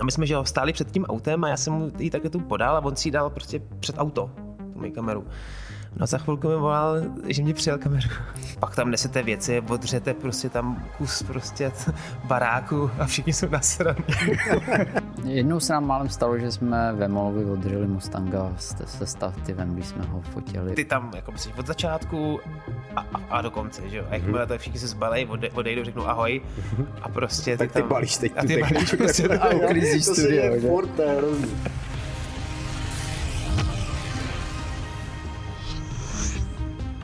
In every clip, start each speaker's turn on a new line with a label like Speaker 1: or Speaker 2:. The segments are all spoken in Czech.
Speaker 1: A my jsme, že ho stáli před tím autem a já jsem mu ji takhle tu podal a on si ji dal prostě před auto, tu moji kameru. No a za chvilku mi volal, že mě přijel kameru. Pak tam nesete věci, odřete prostě tam kus prostě baráku a všichni jsou nasraní.
Speaker 2: Jednou se nám málem stalo, že jsme ve Molovi odřeli Mustanga se, se stativem, když jsme ho fotili.
Speaker 1: Ty tam jako myslíš od začátku a, a, a do konce, že jo? A jakmile to všichni se zbalej, ode, odejdou, řeknou ahoj a prostě
Speaker 3: Tak ty
Speaker 1: tam,
Speaker 3: balíš teď
Speaker 1: a
Speaker 3: tu
Speaker 1: ty balíš prostě do
Speaker 2: A uklízíš
Speaker 3: To
Speaker 2: studio,
Speaker 3: to je hrozný.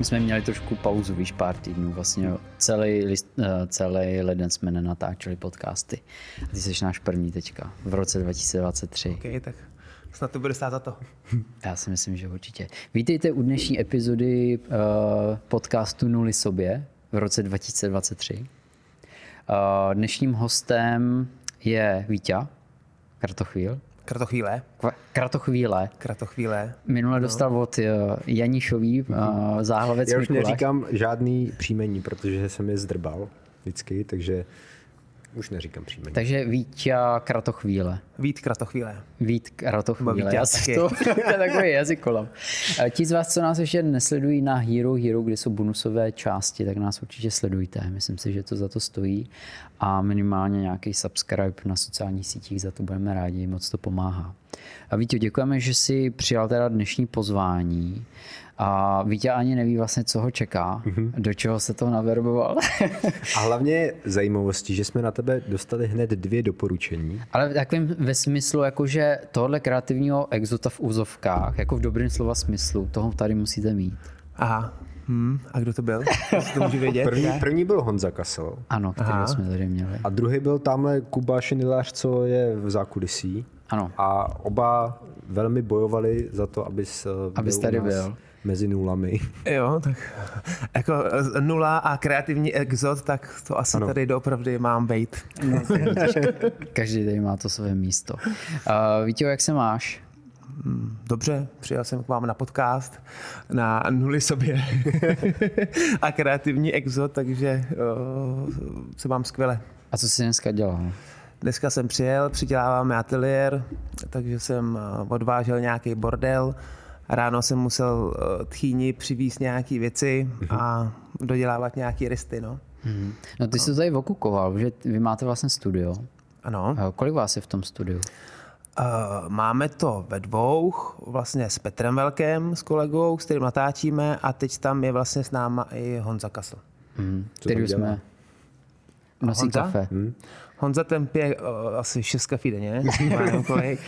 Speaker 2: My jsme měli trošku pauzu, víš, pár týdnů. Vlastně celý, list, eh, celý leden jsme nenatáčeli podcasty. A ty jsi náš první teďka, v roce 2023.
Speaker 1: OK, tak snad to bude stát za to.
Speaker 2: Já si myslím, že určitě. Vítejte u dnešní epizody uh, podcastu Nuly sobě v roce 2023. Uh, dnešním hostem je Vítě Kratochvíl.
Speaker 1: Kratochvíle,
Speaker 2: Kratochvíle.
Speaker 1: kratochvíle.
Speaker 2: Minule dostal od uh, Janišový uh, záhlavec
Speaker 3: Já už
Speaker 2: Mikuláš.
Speaker 3: neříkám žádný příjmení, protože jsem je zdrbal vždycky, takže už neříkám příjmení.
Speaker 2: Takže Vítě Kratochvíle.
Speaker 1: Vít kratochvíle.
Speaker 2: Vít Kratochvíle.
Speaker 1: Vítě
Speaker 2: Já
Speaker 1: taky.
Speaker 2: to, to je takový jazykolam. Eh, Ti z vás, co nás ještě nesledují na Hero Hero, kde jsou bonusové části, tak nás určitě sledujte. Myslím si, že to za to stojí. A minimálně nějaký subscribe na sociálních sítích, za to budeme rádi, moc to pomáhá. A Vítě, děkujeme, že jsi přijal teda dnešní pozvání. A Vítě ani neví vlastně, co ho čeká, do čeho se to naverboval.
Speaker 3: A hlavně zajímavostí, že jsme na tebe dostali hned dvě doporučení.
Speaker 2: Ale v takovém ve smyslu, jakože tohle kreativního exota v úzovkách, jako v dobrém slova smyslu, toho tady musíte mít.
Speaker 1: Aha. Hmm. A kdo to byl? Jestli to můžu vědět?
Speaker 3: První,
Speaker 1: Ne?
Speaker 3: první byl Honza Kasel
Speaker 2: Ano, kterého
Speaker 1: Aha.
Speaker 2: jsme tady měli.
Speaker 3: a druhý byl tamhle Kuba Šenilář, co je v zákulisí.
Speaker 2: Ano.
Speaker 3: A oba velmi bojovali za to, abys, eh,
Speaker 2: Abys
Speaker 3: byl
Speaker 2: tady
Speaker 3: u nás
Speaker 2: byl.
Speaker 3: Mezi nulami.
Speaker 1: Jo, tak jako eh, nula a kreativní exot, tak to asi
Speaker 3: Ano.
Speaker 1: tady doopravdy mám být.
Speaker 2: No, Každý tady má to své místo. Uh, Vítě, jak se máš?
Speaker 1: Dobře, přijel jsem k vám na podcast, na nuly sobě a kreativní exot, takže uh, se mám skvěle.
Speaker 2: A co jsi dneska dělal?
Speaker 1: Dneska jsem přijel, přiděláváme ateliér, takže jsem eh, odvážel nějaký bordel. Ráno jsem musel eh, tchýni přivízt nějaké věci a dodělávat nějaké risty, no.
Speaker 2: Mhm. No ty jsi to tady okukoval, že vy máte vlastně studio.
Speaker 1: Ano.
Speaker 2: Kolik vás je v tom studiu?
Speaker 1: Uh, máme to ve dvou, vlastně s Petrem Velkem, s kolegou, s kterým natáčíme a teď tam je vlastně s náma i Honza Kasl.
Speaker 2: Mhm.
Speaker 3: Tam
Speaker 2: Který jsme... Nosí
Speaker 1: Honza?
Speaker 2: kafe.
Speaker 1: Honza ten pije uh, asi 6 kafí denně, kolik,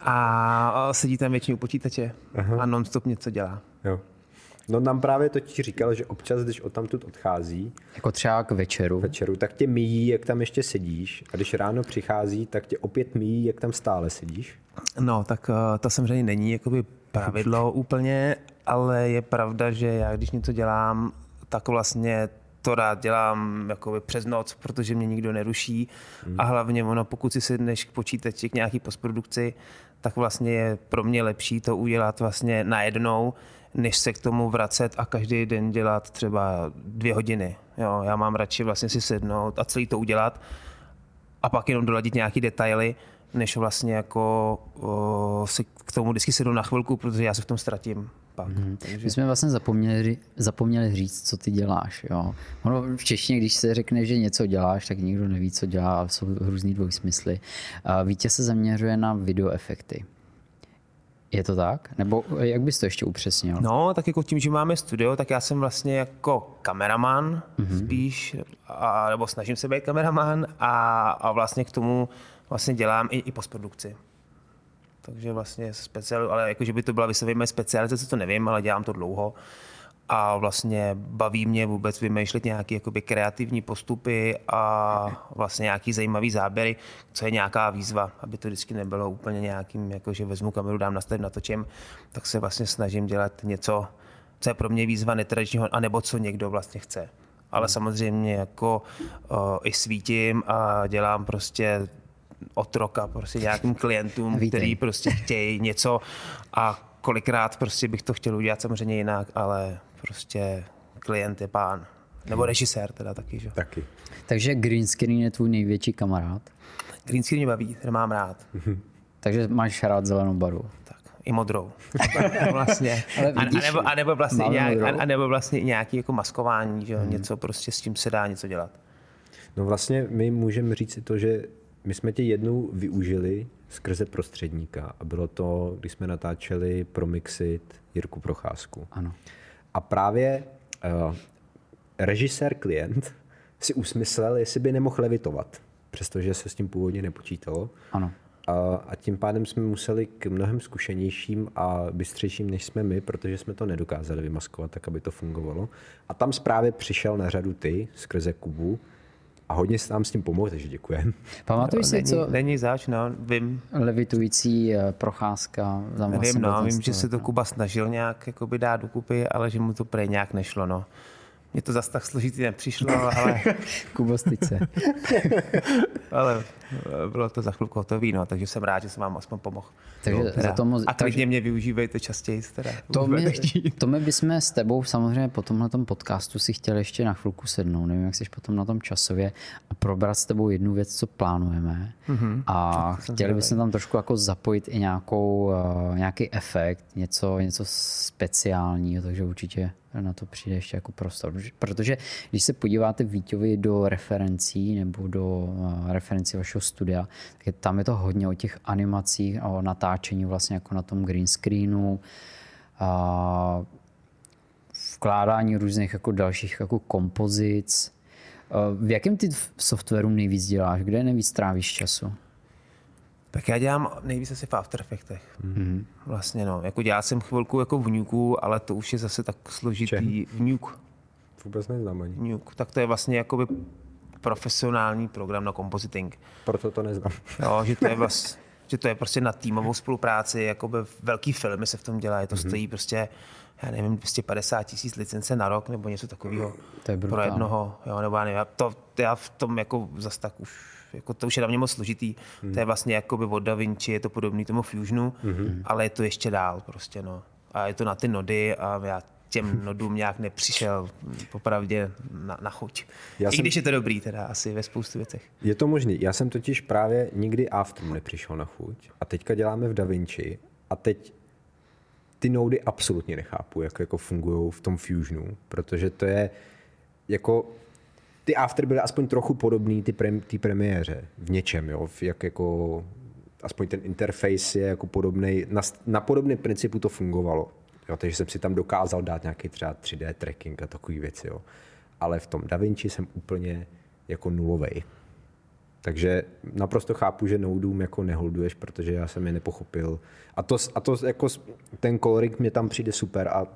Speaker 1: a uh, sedí tam většinou u počítače a non-stop něco dělá.
Speaker 3: Jo. No nám právě totiž říkal, že občas, když odtamtud odchází
Speaker 2: Jako třeba k večeru.
Speaker 3: večeru, tak tě míjí, jak tam ještě sedíš. A když ráno přichází, tak tě opět míjí, jak tam stále sedíš.
Speaker 1: No, tak uh, to samozřejmě není jakoby pravidlo úplně, ale je pravda, že já když něco dělám, tak vlastně to rád dělám jakoby přes noc, protože mě nikdo neruší. A hlavně ono, pokud si sedneš k počítači k nějaký postprodukci, tak vlastně je pro mě lepší to udělat vlastně najednou, než se k tomu vracet a každý den dělat třeba dvě hodiny. Jo, já mám radši vlastně si sednout a celý to udělat a pak jenom doladit nějaký detaily, než vlastně jako o, si k tomu vždycky sednu na chvilku, protože já se v tom ztratím pak. Mm-hmm. Takže,
Speaker 2: My jsme vlastně zapomněli, zapomněli říct, co ty děláš. Jo? Ono v češtině, když se řekne, že něco děláš, tak nikdo neví, co dělá a jsou různý dvojsmysly. Vítě se zaměřuje na videoefekty. Je to tak? Nebo jak bys to ještě upřesnil?
Speaker 1: No, tak jako tím, že máme studio, tak já jsem vlastně jako kameraman mm-hmm. spíš, a, nebo snažím se být kameraman a, a vlastně k tomu vlastně dělám i, i postprodukci. Takže vlastně speciál, ale jako, že by to byla vysloveně specializace, to nevím, ale dělám to dlouho. A vlastně baví mě vůbec vymýšlet nějaké jakoby kreativní postupy a vlastně nějaký zajímavý záběry, co je nějaká výzva, aby to vždycky nebylo úplně nějakým, jako že vezmu kameru, dám nastavit, natočím, tak se vlastně snažím dělat něco, co je pro mě výzva netradičního, anebo co někdo vlastně chce. Ale samozřejmě jako uh, i svítím a dělám prostě otroka prostě nějakým klientům,
Speaker 2: Vítej.
Speaker 1: který prostě chtějí něco a kolikrát prostě bych to chtěl udělat samozřejmě jinak, ale prostě klient je pán. Nebo režisér teda taky, že?
Speaker 3: Taky.
Speaker 2: Takže green screen je tvůj největší kamarád.
Speaker 1: Green screen mě baví, ten mám rád.
Speaker 2: Takže máš rád zelenou barvu.
Speaker 1: Tak, i modrou. vlastně.
Speaker 2: Ale
Speaker 1: a, a,
Speaker 2: vidíš,
Speaker 1: nebo, a, nebo vlastně nějak,
Speaker 2: modrou.
Speaker 1: a, a nebo vlastně nějaký jako maskování, že jo? něco prostě s tím se dá něco dělat.
Speaker 3: No vlastně my můžeme říct i to, že my jsme tě jednou využili skrze prostředníka a bylo to, když jsme natáčeli pro Mixit Jirku Procházku.
Speaker 2: Ano.
Speaker 3: A právě uh, režisér klient si usmyslel, jestli by nemohl levitovat, přestože se s tím původně nepočítalo.
Speaker 2: Ano.
Speaker 3: A, a tím pádem jsme museli k mnohem zkušenějším a bystřejším, než jsme my, protože jsme to nedokázali vymaskovat tak, aby to fungovalo. A tam právě přišel na řadu ty skrze Kubu a hodně se nám s tím pomohl, takže děkujeme.
Speaker 2: Pamatuješ si,
Speaker 1: není,
Speaker 2: co
Speaker 1: není zač, no, vím,
Speaker 2: levitující eh, procházka? Tam
Speaker 1: Vím, no, vím, že se to. Kuba snažil nějak jakoby dát dokupy, ale že mu to prej nějak nešlo, no. Mně to zas tak složitý nepřišlo, ale,
Speaker 2: Kubo, se.
Speaker 1: ale bylo to za chvilku hotový, no, takže jsem rád, že jsem vám aspoň pomohl.
Speaker 2: Takže
Speaker 1: Teda.
Speaker 2: za to moc,
Speaker 1: A klidně mě využívejte častěji. Teda.
Speaker 2: To my, to my bychom s tebou samozřejmě po tomhle podcastu si chtěli ještě na chvilku sednout, nevím, jak jsi potom na tom časově, a probrat s tebou jednu věc, co plánujeme. Mm-hmm. A chtěli bychom tam trošku jako zapojit i nějakou, uh, nějaký efekt, něco, něco speciálního, takže určitě na to přijde ještě jako prostor. Protože- když se podíváte Víťovi do referencí nebo do uh, referencí vašeho studia, tak je, tam je to hodně o těch animacích a o natáčení vlastně jako na tom green screenu. A vkládání různých jako dalších jako kompozic. Eh, V jakém ty softwaru nejvíc děláš? Kde nejvíc trávíš času?
Speaker 1: Tak já dělám nejvíc asi v After Effectech. Mm-hmm. Vlastně no, jako dělal jsem chvilku jako v Nuku, ale to už je zase tak složitý. V Nuke.
Speaker 3: Vůbec neznám ani.
Speaker 1: Nuke. Tak to je vlastně jakoby profesionální program na compositing.
Speaker 3: Proto to neznám.
Speaker 1: Jo, že to je vlastně, že to je prostě na týmovou spolupráci, jakoby velký filmy se v tom dělají, to mm-hmm. stojí prostě, já nevím, 250 tisíc licence na rok nebo něco takového
Speaker 2: To je
Speaker 1: pro jednoho, jo, nebo já nevím, já to, já v tom jako zas tak už, jako to už je na mě moc složitý, mm. to je vlastně jakoby od Da Vinci, je to podobný tomu Fusionu, mm-hmm. ale je to ještě dál prostě, no. A je to na ty nody a já těm nodům nějak nepřišel popravdě na, na chuť.
Speaker 3: Já
Speaker 1: I
Speaker 3: jsem-
Speaker 1: když je to dobrý teda asi ve spoustu věcech.
Speaker 3: Je to možný. Já jsem totiž právě nikdy After nepřišel na chuť a teďka děláme v DaVinci a teď ty noudy absolutně nechápu, jak jako fungují v tom Fusionu, protože to je jako ty After byly aspoň trochu podobný ty prem, ty premiéře v něčem, jo, v jak jako aspoň ten interface je jako podobný, na, na podobném principu to fungovalo. Jo, takže jsem si tam dokázal dát nějaký třeba 3D tracking a takové věci, jo. Ale v tom DaVinci jsem úplně jako nulovej. Takže naprosto chápu, že Nodeům jako neholduješ, protože já jsem je nepochopil. A to, a to jako ten coloring mě tam přijde super a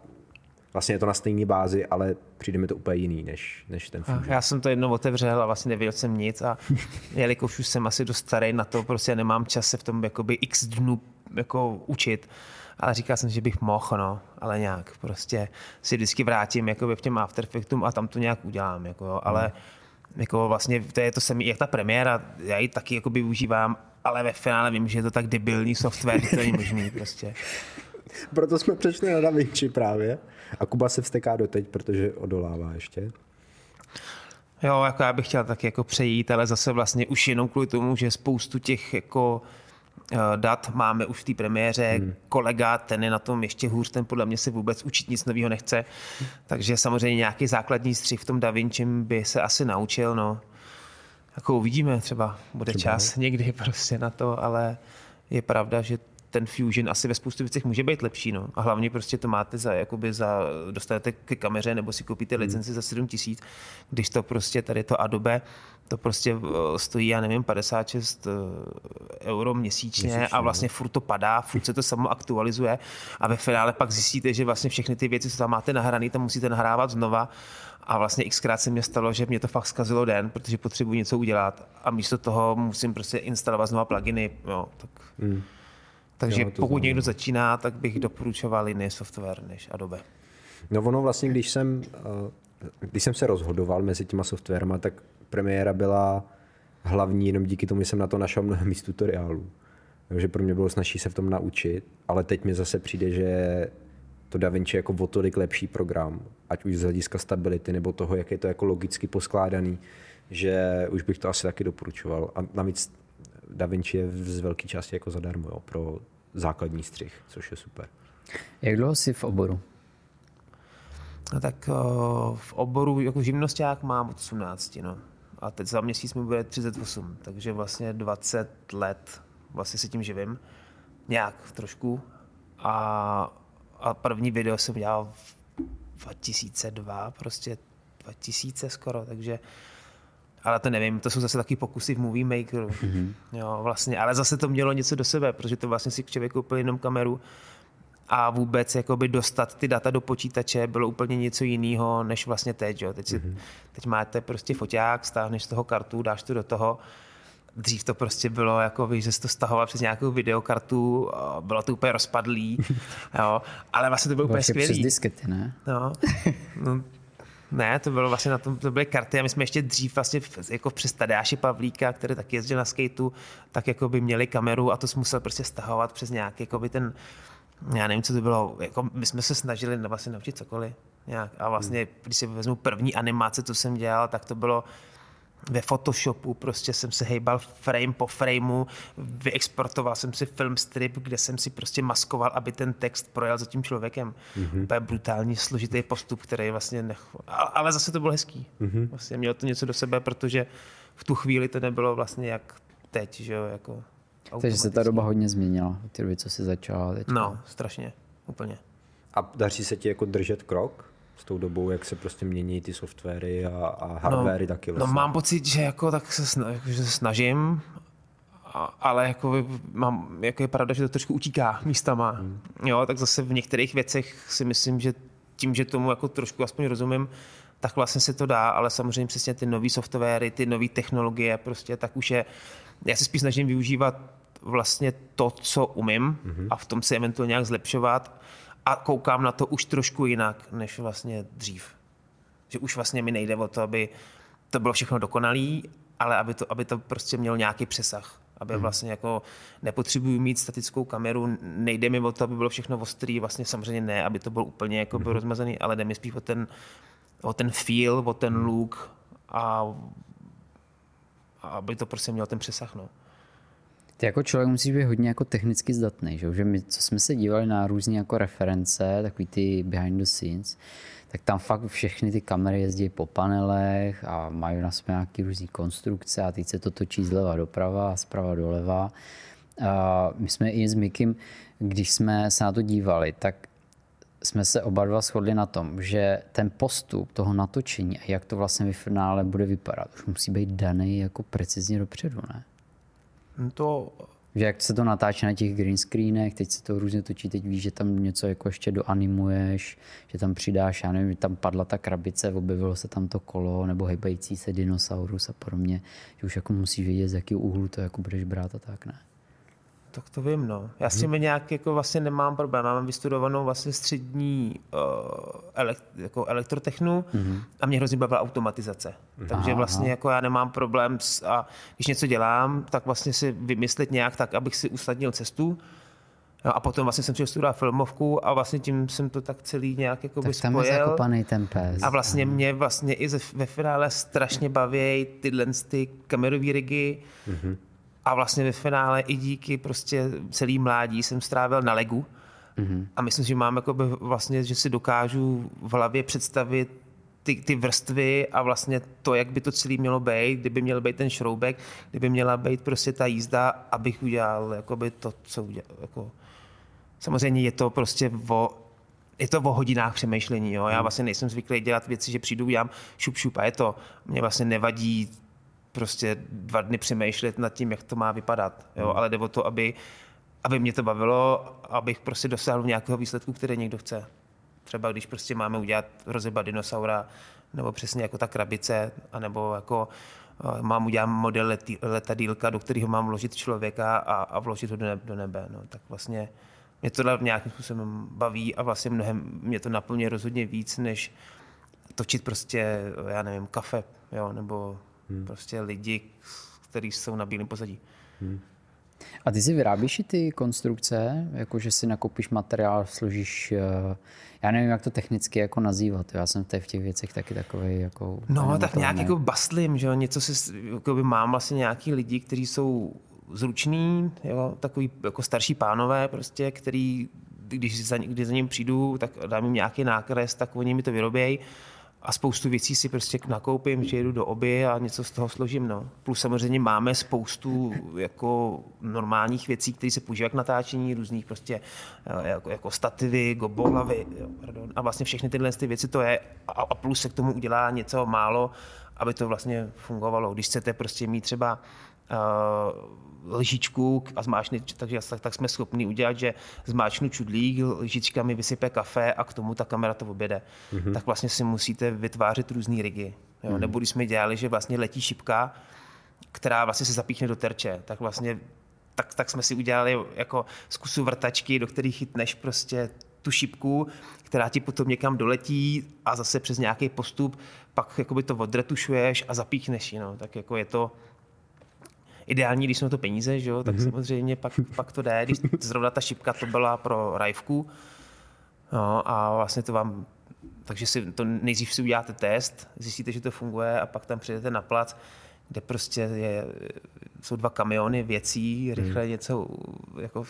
Speaker 3: vlastně je to na stejné bázi, ale přijde mi to úplně jiný než, než ten Fusion.
Speaker 1: Já jsem to jednou otevřel a vlastně nevěděl jsem nic a jelikož už jsem asi dost starý na to, prostě nemám čas se v tom jakoby x dnů jako učit, ale říkal jsem, že bych mohl, no, ale nějak prostě si vždycky vrátím jakoby v těm After Effectům a tam to nějak udělám, jako, jo, ale jako vlastně to je to samý, jak ta premiéra, já ji taky jakoby užívám, ale ve finále vím, že je to tak debilní software, že to není možný prostě.
Speaker 3: Proto jsme přešli na DaVinci právě. A Kuba se vsteká doteď, protože odolává ještě.
Speaker 1: Jo, jako já bych chtěl tak jako přejít, ale zase vlastně už jenom kvůli tomu, že spoustu těch jako eh, dat máme už v té premiéře. Hmm. Kolega, ten je na tom ještě hůř, ten podle mě se vůbec učit nic nového nechce. Takže samozřejmě nějaký základní střih v tom Da by se asi naučil, no. Jako uvidíme, třeba bude třeba, čas někdy prostě na to, ale je pravda, že ten Fusion asi ve spoustu věcech může být lepší, no. A hlavně prostě to máte za, jakoby za, dostanete ke kameře nebo si koupíte licenci za 7 tisíc, když to prostě tady to Adobe, to prostě eh, stojí, já nevím, 56 eh, euro měsíčně, měsíčně a vlastně furt to padá, furt se to samo aktualizuje a ve finále pak zjistíte, že vlastně všechny ty věci, co tam máte nahrané, tam musíte nahrávat znova a vlastně xkrát se mě stalo, že mě to fakt zkazilo den, protože potřebuji něco udělat a místo toho musím prostě instalovat znova pluginy, jo, tak... Hmm. Takže
Speaker 3: Jo,
Speaker 1: pokud
Speaker 3: znamená.
Speaker 1: někdo začíná, tak bych doporučoval jiný software než Adobe.
Speaker 3: No ono vlastně, když jsem, eh, když jsem se rozhodoval mezi těma softwarama, tak premiéra byla hlavní jenom díky tomu, že jsem na to našel mnohem víc tutoriálů. Takže pro mě bylo snažší se v tom naučit, ale teď mi zase přijde, že to DaVinci jako o tolik lepší program, ať už z hlediska stability nebo toho, jak je to jako logicky poskládaný, že už bych to asi taky doporučoval. A navíc DaVinci je z velké části jako zadarmo jo, pro základní střih, což je super.
Speaker 2: Jak dlouho jsi v oboru?
Speaker 1: No tak uh, v oboru jako živnosták mám od 18, no. A teď za měsíc mi bude 38, takže vlastně 20 let vlastně se tím živím. Nějak trošku. A, a první video jsem dělal v 2002, prostě 2000 skoro, takže ale to nevím, to jsou zase taky pokusy v Movie Makeru. Mm-hmm. Jo, vlastně, ale zase to mělo něco do sebe, protože to vlastně si člověk koupil jenom kameru a vůbec jakoby dostat ty data do počítače bylo úplně něco jiného, než vlastně teď. Jo. Teď, si, mm-hmm. teď máte prostě foťák, stáhneš z toho kartu, dáš to do toho. Dřív to prostě bylo, jako víš, že jsi to stahoval přes nějakou videokartu, bylo to úplně rozpadlý, jo. ale vlastně to bylo úplně skvělý.
Speaker 2: přes diskety, ne?
Speaker 1: No, no, ne, to bylo vlastně na tom, to byly karty a my jsme ještě dřív vlastně jako přes Tadeáše Pavlíka, který taky jezdil na skateu, tak jako by měli kameru a to jsme musel prostě stahovat přes nějaký jako by ten, já nevím, co to bylo, jako my jsme se snažili vlastně naučit cokoliv. Nějak. A vlastně, když si vezmu první animace, co jsem dělal, tak to bylo ve Photoshopu, prostě jsem se hejbal frame po frameu, vyexportoval jsem si film strip, kde jsem si prostě maskoval, aby ten text projel za tím člověkem. Mm-hmm. To je brutální, složitý postup, který vlastně nech... Ale zase to bylo hezký. Mm-hmm. Vlastně mělo to něco do sebe, protože v tu chvíli to nebylo vlastně jak teď, že jo, jako
Speaker 2: takže se ta doba hodně změnila, od té doby, co jsi začala. Teďka.
Speaker 1: No, strašně, úplně.
Speaker 3: A daří se ti jako držet krok s tou dobou, jak se prostě mění ty softwary a, a hardwary
Speaker 1: no,
Speaker 3: taky
Speaker 1: vlastně? No mám pocit, že jako tak se, snažím, že se snažím, ale jako mám, jako je pravda, že to trošku utíká místama. Hmm. Jo, tak zase v některých věcech si myslím, že tím, že tomu jako trošku aspoň rozumím, tak vlastně se to dá, ale samozřejmě přesně ty nové softwary, ty nové technologie, prostě tak už je, já se spíš snažím využívat vlastně to, co umím mm-hmm. a v tom se eventuálně nějak zlepšovat a koukám na to už trošku jinak, než vlastně dřív. Že už vlastně mi nejde o to, aby to bylo všechno dokonalý, ale aby to, aby to prostě mělo nějaký přesah. Aby mm. vlastně jako nepotřebuji mít statickou kameru, nejde mi o to, aby bylo všechno ostrý, vlastně samozřejmě ne, aby to bylo úplně jako mm. rozmazaný, ale jde mi spíš o ten, o ten feel, o ten look a, a aby to prostě mělo ten přesah. No.
Speaker 2: Ty jako člověk musíš být hodně jako technicky zdatný, že? že my, co jsme se dívali na různé jako reference, takový ty behind the scenes, tak tam fakt všechny ty kamery jezdí po panelech a mají na sobě nějaké různé konstrukce a teď se to točí zleva doprava a zprava doleva. A my jsme i s Mikim, když jsme se na to dívali, tak jsme se oba dva shodli na tom, že ten postup toho natočení a jak to vlastně v finále bude vypadat, už musí být daný jako precizně dopředu, ne?
Speaker 1: To...
Speaker 2: Jak se to natáčí na těch green screenech, teď se to různě točí, teď víš, že tam něco jako ještě doanimuješ, že tam přidáš, já nevím, tam padla ta krabice, objevilo se tam to kolo, nebo hybající se dinosaurus a podobně, že už jako musíš vědět, z jakého úhlu to jako budeš brát a tak, ne?
Speaker 1: Tak to vím, no. Já s tím hmm. nějak jako vlastně nemám problém. Mám vystudovanou vlastně střední uh, elekt, jako elektrotechnu hmm. a mě hrozně bavila automatizace. Hmm. Takže vlastně jako já nemám problém s, a když něco dělám, tak vlastně si vymyslet nějak tak, abych si usnadnil cestu. No a potom vlastně jsem přišel studovat filmovku a vlastně tím jsem to tak celý nějak jako
Speaker 2: tak tam spojil. je zakopaný ten pes.
Speaker 1: A vlastně mě vlastně i ve finále strašně baví tyhle ty kamerové rigy, mm-hmm a vlastně ve finále i díky prostě celý mládí jsem strávil na legu. Mm-hmm. A myslím, že mám jako vlastně, že si dokážu v hlavě představit ty, ty vrstvy a vlastně to, jak by to celé mělo být, kdyby měl být ten šroubek, kdyby měla být prostě ta jízda, abych udělal jakoby to, co udělal. Jako. Samozřejmě je to prostě o, je to o hodinách přemýšlení. Jo? Já mhm. vlastně nejsem zvyklý dělat věci, že přijdu, udělám šup, šup a je to. Mě vlastně nevadí prostě dva dny přemýšlet nad tím, jak to má vypadat. Jo? Hmm. Ale jde o to, aby, aby mě to bavilo, abych prostě dosáhl nějakého výsledku, který někdo chce. Třeba když prostě máme udělat rozeba dinosaura, nebo přesně jako ta krabice, anebo jako eh, mám udělat model letadílka, do kterého mám vložit člověka a, a vložit ho do nebe, do nebe. No, tak vlastně mě to nějakým způsobem baví a vlastně mnohem mě to naplňuje rozhodně víc, než točit prostě, já nevím, kafe, jo, nebo hmm. prostě lidi, kteří jsou na bílém pozadí. Hmm.
Speaker 2: A ty si vyrábíš i ty konstrukce, jako že si nakoupíš materiál, složíš, eh, já nevím, jak to technicky jako nazývat, já jsem v těch věcech taky takový jako...
Speaker 1: No, tak nějak jako bastlím, že jo, něco si, jako by mám vlastně nějaký lidi, kteří jsou zruční, jo, takový jako starší pánové prostě, který, když za, když za ním přijdu, tak dám jim nějaký nákres, tak oni mi to vyrobějí a spoustu věcí si prostě nakoupím, že jedu do oby a něco z toho složím. No. Plus samozřejmě máme spoustu jako normálních věcí, které se používají k natáčení, různých prostě eh, jako, jako stativy, gobohlavy pardon. a vlastně všechny tyhle ty věci to je a, a plus se k tomu udělá něco málo, aby to vlastně fungovalo. Když chcete prostě mít třeba uh, lžičku a zmáčkne, takže tak, tak jsme schopni udělat, že zmáčknu čudlík, lžička mi vysype kafe a k tomu ta kamera to objede. Mm-hmm. Tak vlastně si musíte vytvářet různé rigy. Jo? Mm-hmm. Nebo když jsme dělali, že vlastně letí šipka, která vlastně se zapíchne do terče, tak vlastně tak, tak jsme si udělali jako zkusu vrtačky, do kterých chytneš prostě tu šipku, která ti potom někam doletí a zase přes nějaký postup pak jakoby to odretušuješ a zapíchneš ji. No. Tak jako je to, ideální, když jsou to peníze, že jo, tak mm-hmm. samozřejmě pak, pak to jde. Když zrovna ta šipka to byla pro rajvku, no, a vlastně to vám takže si to nejdřív si uděláte test, zjistíte, že to funguje a pak tam přijdete na plac, kde prostě je, jsou dva kamiony věcí, rychle mm. něco jako,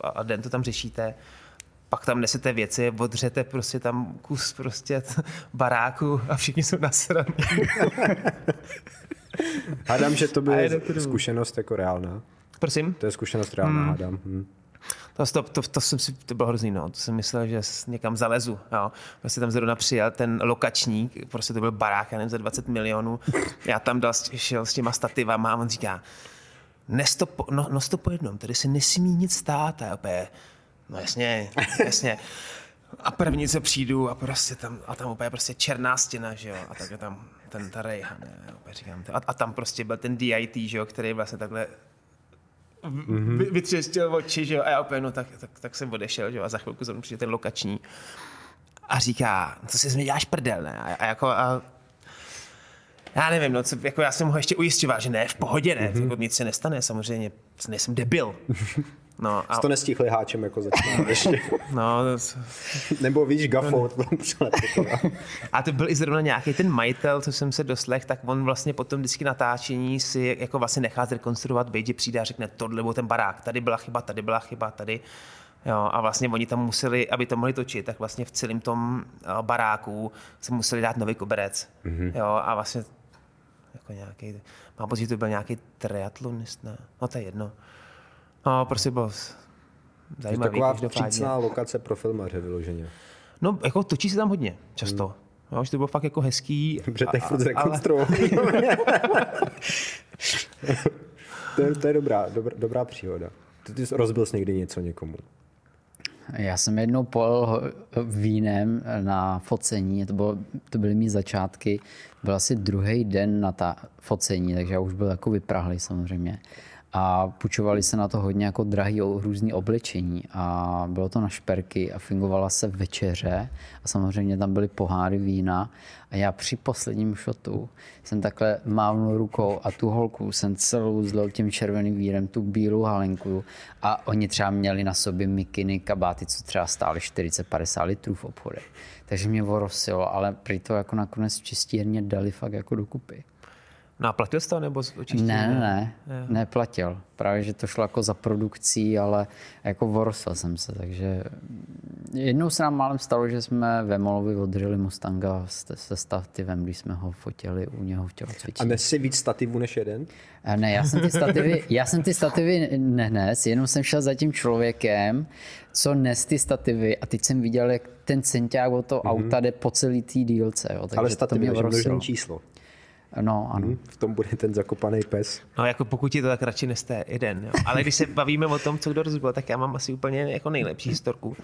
Speaker 1: a den to tam řešíte. Pak tam nesete věci, odřete prostě tam kus prostě baráku a všichni jsou nasraní.
Speaker 3: Hádám, že to by zkušenost jako reálná.
Speaker 1: Prosím?
Speaker 3: To je zkušenost reálná, hmm. hádám. Hmm.
Speaker 1: To, to, to, to, jsem si, to bylo hrozný, no. To jsem myslel, že někam zalezu, jo. Prostě tam zrovna přijel ten lokačník, prostě to byl barák, já nevím, za 20 milionů. Já tam dal, šel s těma stativama a on říká, nestop, no, no stop po jednom, tady se nesmí nic stát. A opět, no jasně, jasně. A první, co přijdu a prostě tam, a tam úplně prostě černá stěna, že jo, a tak je tam ten ta Rayhan, říkám. A, a, tam prostě byl ten DIT, že jo, který vlastně takhle mm-hmm. oči, že jo, a já úplně, no tak, tak, tak jsem odešel, že jo, a za chvilku zrovna přijde ten lokační a říká, co si mi děláš prdel, ne? A, a jako, a, já nevím, no, co, jako já jsem ho ještě ujišťoval, že ne, v pohodě ne, mm-hmm. jako nic se nestane, samozřejmě, nejsem debil.
Speaker 3: No, a... Jsi to nestihli háčem jako začínat ještě.
Speaker 1: no,
Speaker 3: to... Nebo víš, gafou.
Speaker 1: a to byl i zrovna nějaký ten majitel, co jsem se doslech, tak on vlastně potom vždycky natáčení si jako vlastně nechá zrekonstruovat že přijde a řekne tohle, nebo ten barák, tady byla chyba, tady byla chyba, tady. Jo, a vlastně oni tam museli, aby to mohli točit, tak vlastně v celém tom eh, baráku se museli dát nový koberec. Mm-hmm. Jo, a vlastně jako nějaký, mám pocit, že to byl nějaký triatlonist, ne? No to je jedno. No, prostě byl zajímavý.
Speaker 3: Je taková vstřícná lokace pro filmaře vyloženě.
Speaker 1: No, jako točí se tam hodně, často. Hmm. No, že to bylo fakt jako hezký.
Speaker 3: Dobře, tak furt. Ale... to, je, to je dobrá, dobrá, dobrá příhoda. Ty, ty rozbil jsi někdy něco někomu?
Speaker 2: Já jsem jednou pol vínem na focení, to, bylo, to byly mý začátky, byl asi druhý den na ta focení, takže já už byl jako vyprahlý samozřejmě a půjčovali se na to hodně jako drahý různý oblečení a bylo to na šperky a fungovala se večeře a samozřejmě tam byly poháry vína a já při posledním šotu jsem takhle mávnul rukou a tu holku jsem celou zlil tím červeným vírem, tu bílou halenku a oni třeba měli na sobě mikiny, kabáty, co třeba stály 40-50 litrů v obchodech. Takže mě vorosilo, ale prý to jako nakonec čistírně dali fakt jako dokupy.
Speaker 1: No a platil jsi to nebo očištění?
Speaker 2: Ne, ne, ne, neplatil. Právě, že to šlo jako za produkcí, ale jako vorosel jsem se, takže jednou se nám málem stalo, že jsme ve Molovi odřeli Mustanga se stativem, když jsme ho fotili u něho v tělocvičení.
Speaker 3: A nes si víc stativů než jeden?
Speaker 2: Eh, ne, já jsem ty stativy, já jsem ty stativy nenes, jenom jsem šel za tím člověkem, co nes ty stativy a teď jsem viděl, jak ten centiák od toho mm-hmm. auta jde po celý té dílce. Jo, takže
Speaker 3: Ale stativy, to mě číslo.
Speaker 2: No, ano. Hmm,
Speaker 3: v tom bude ten zakopaný pes.
Speaker 1: No, jako pokud je to, tak radši neste jeden. Jo. Ale když se bavíme o tom, co kdo rozbil, tak já mám asi úplně jako nejlepší historku.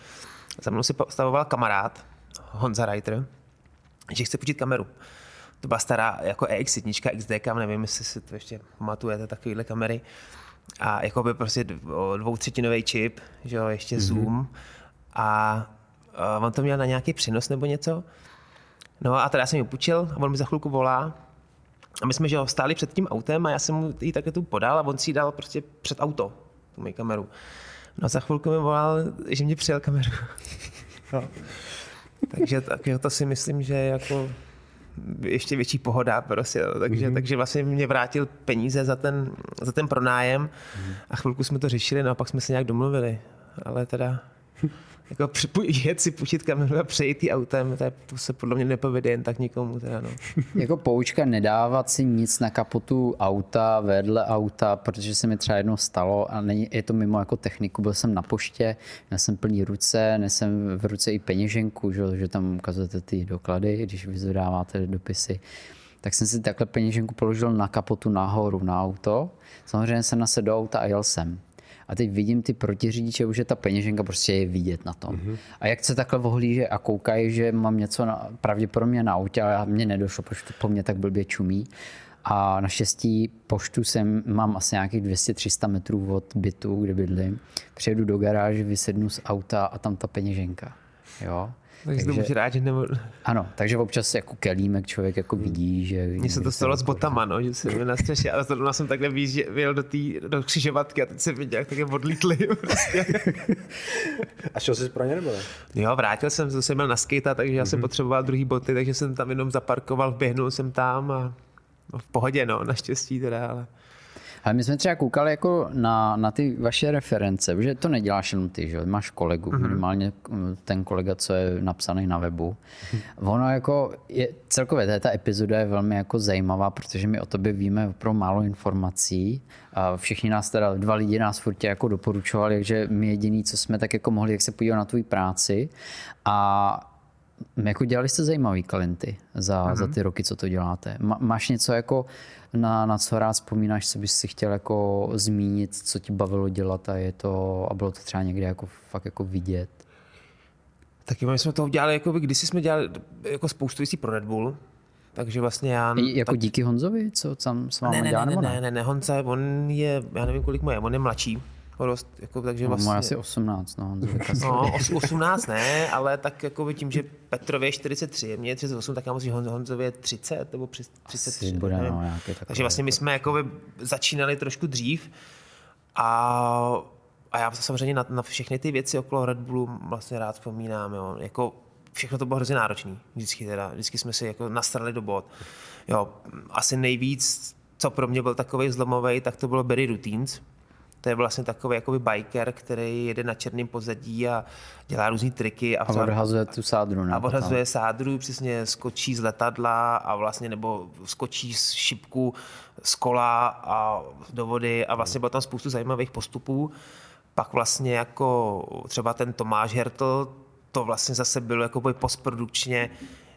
Speaker 1: Za mnou si stavoval kamarád, Honza Reiter, že chce počít kameru. To byla stará jako EX1, XD, nevím, jestli si to ještě pamatujete, takovéhle kamery. A jako by prostě dvoutřetinový čip, že jo, ještě mm-hmm. zoom. A on to měl na nějaký přenos nebo něco. No a teda já jsem ji půjčil a on mi za chvilku volá, a my jsme že ho stáli před tím autem a já jsem mu ji takhle tu podal a on si ji dal prostě před auto. tu moji kameru. No a za chvilku mi volal, že mě přijel kameru. no. takže, takže to si myslím, že jako ještě větší pohoda prostě, no. takže, mm-hmm. takže vlastně mě vrátil peníze za ten, za ten pronájem mm-hmm. a chvilku jsme to řešili, no a pak jsme se nějak domluvili, ale teda jako jet si půjčit kameru a přejít autem, to, je, to se podle mě nepovede jen tak nikomu. Teda, no.
Speaker 2: jako poučka nedávat si nic na kapotu auta, vedle auta, protože se mi třeba jednou stalo a není, je to mimo jako techniku, byl jsem na poště, měl jsem plný ruce, nesem v ruce i peněženku, že, že tam ukazujete ty doklady, když vyzadáváte dopisy tak jsem si takhle peněženku položil na kapotu nahoru na auto. Samozřejmě jsem nasedl do auta a jel jsem a teď vidím ty protiřidiče, už je ta peněženka prostě je vidět na tom. Mm-hmm. A jak se takhle ohlíže a koukají, že mám něco na, pravděpodobně na autě a mě nedošlo, protože to po mně tak blbě čumí. A naštěstí poštu jsem, mám asi nějakých 200-300 metrů od bytu, kde bydlím. Přijedu do garáže, vysednu z auta a tam ta peněženka. Jo?
Speaker 1: Takže, takže to rád, že nebo...
Speaker 2: Ano, takže občas jako kelímek člověk jako vidí, že...
Speaker 1: Mně se to stalo s botama, no, že jsem na střeše, ale zrovna jsem takhle vyjel do, tý, do křižovatky a teď jsem viděl, jak také odlítli. Prostě.
Speaker 3: a šel jsi pro ně nebo
Speaker 1: Jo, vrátil jsem, jsem byl na skate, takže já jsem mm-hmm. potřeboval druhý boty, takže jsem tam jenom zaparkoval, vběhnul jsem tam a no, v pohodě, no, naštěstí teda, ale...
Speaker 2: Ale my jsme třeba koukali jako na, na ty vaše reference, protože to neděláš jenom ty, že máš kolegu, mm-hmm. minimálně ten kolega, co je napsaný na webu. Mm-hmm. Ono jako je, celkově ta epizoda je velmi jako zajímavá, protože my o tobě víme pro málo informací. A všichni nás teda, dva lidi nás furt jako doporučovali, takže my jediný, co jsme tak jako mohli, jak se podívat na tvou práci. A jako dělali jste zajímavý klienty za, mm-hmm. za ty roky, co to děláte. Má, máš něco jako na, na co rád vzpomínáš, co bys si chtěl jako zmínit, co ti bavilo dělat a je to, a bylo to třeba někde jako fakt jako vidět?
Speaker 1: Taky my jsme to udělali, jako by, kdysi jsme dělali jako spoustu věcí pro Red Bull, takže vlastně já...
Speaker 2: Jako
Speaker 1: tak...
Speaker 2: díky Honzovi, co tam s vámi
Speaker 1: ne, ne,
Speaker 2: dělá,
Speaker 1: ne, ne, ne, ne, ne, Honza, on je, já nevím, kolik mu je, on je mladší, Dost, jako, takže no, vlastně...
Speaker 2: asi 18, no.
Speaker 1: no 18 ne, ale tak jako tím, že Petrově je 43, mě je 38, tak já musím Honzově 30 nebo 33.
Speaker 2: Bude, no,
Speaker 1: takže vlastně my jsme jako začínali trošku dřív a, a já samozřejmě na, na všechny ty věci okolo Red Bullu vlastně rád vzpomínám. Jo. Jako všechno to bylo hrozně náročné. Vždycky, teda, vždycky jsme si jako nastrali do bod. Jo, asi nejvíc, co pro mě byl takový zlomový, tak to bylo Berry Routines, to je vlastně takový jakoby biker, který jede na černém pozadí a dělá různé triky.
Speaker 2: A, a odhazuje tu sádru.
Speaker 1: Ne? A odhazuje sádru, přesně skočí z letadla a vlastně nebo skočí z šipku z kola a do vody a vlastně bylo tam spoustu zajímavých postupů. Pak vlastně jako třeba ten Tomáš Hertl, to vlastně zase bylo jako postprodukčně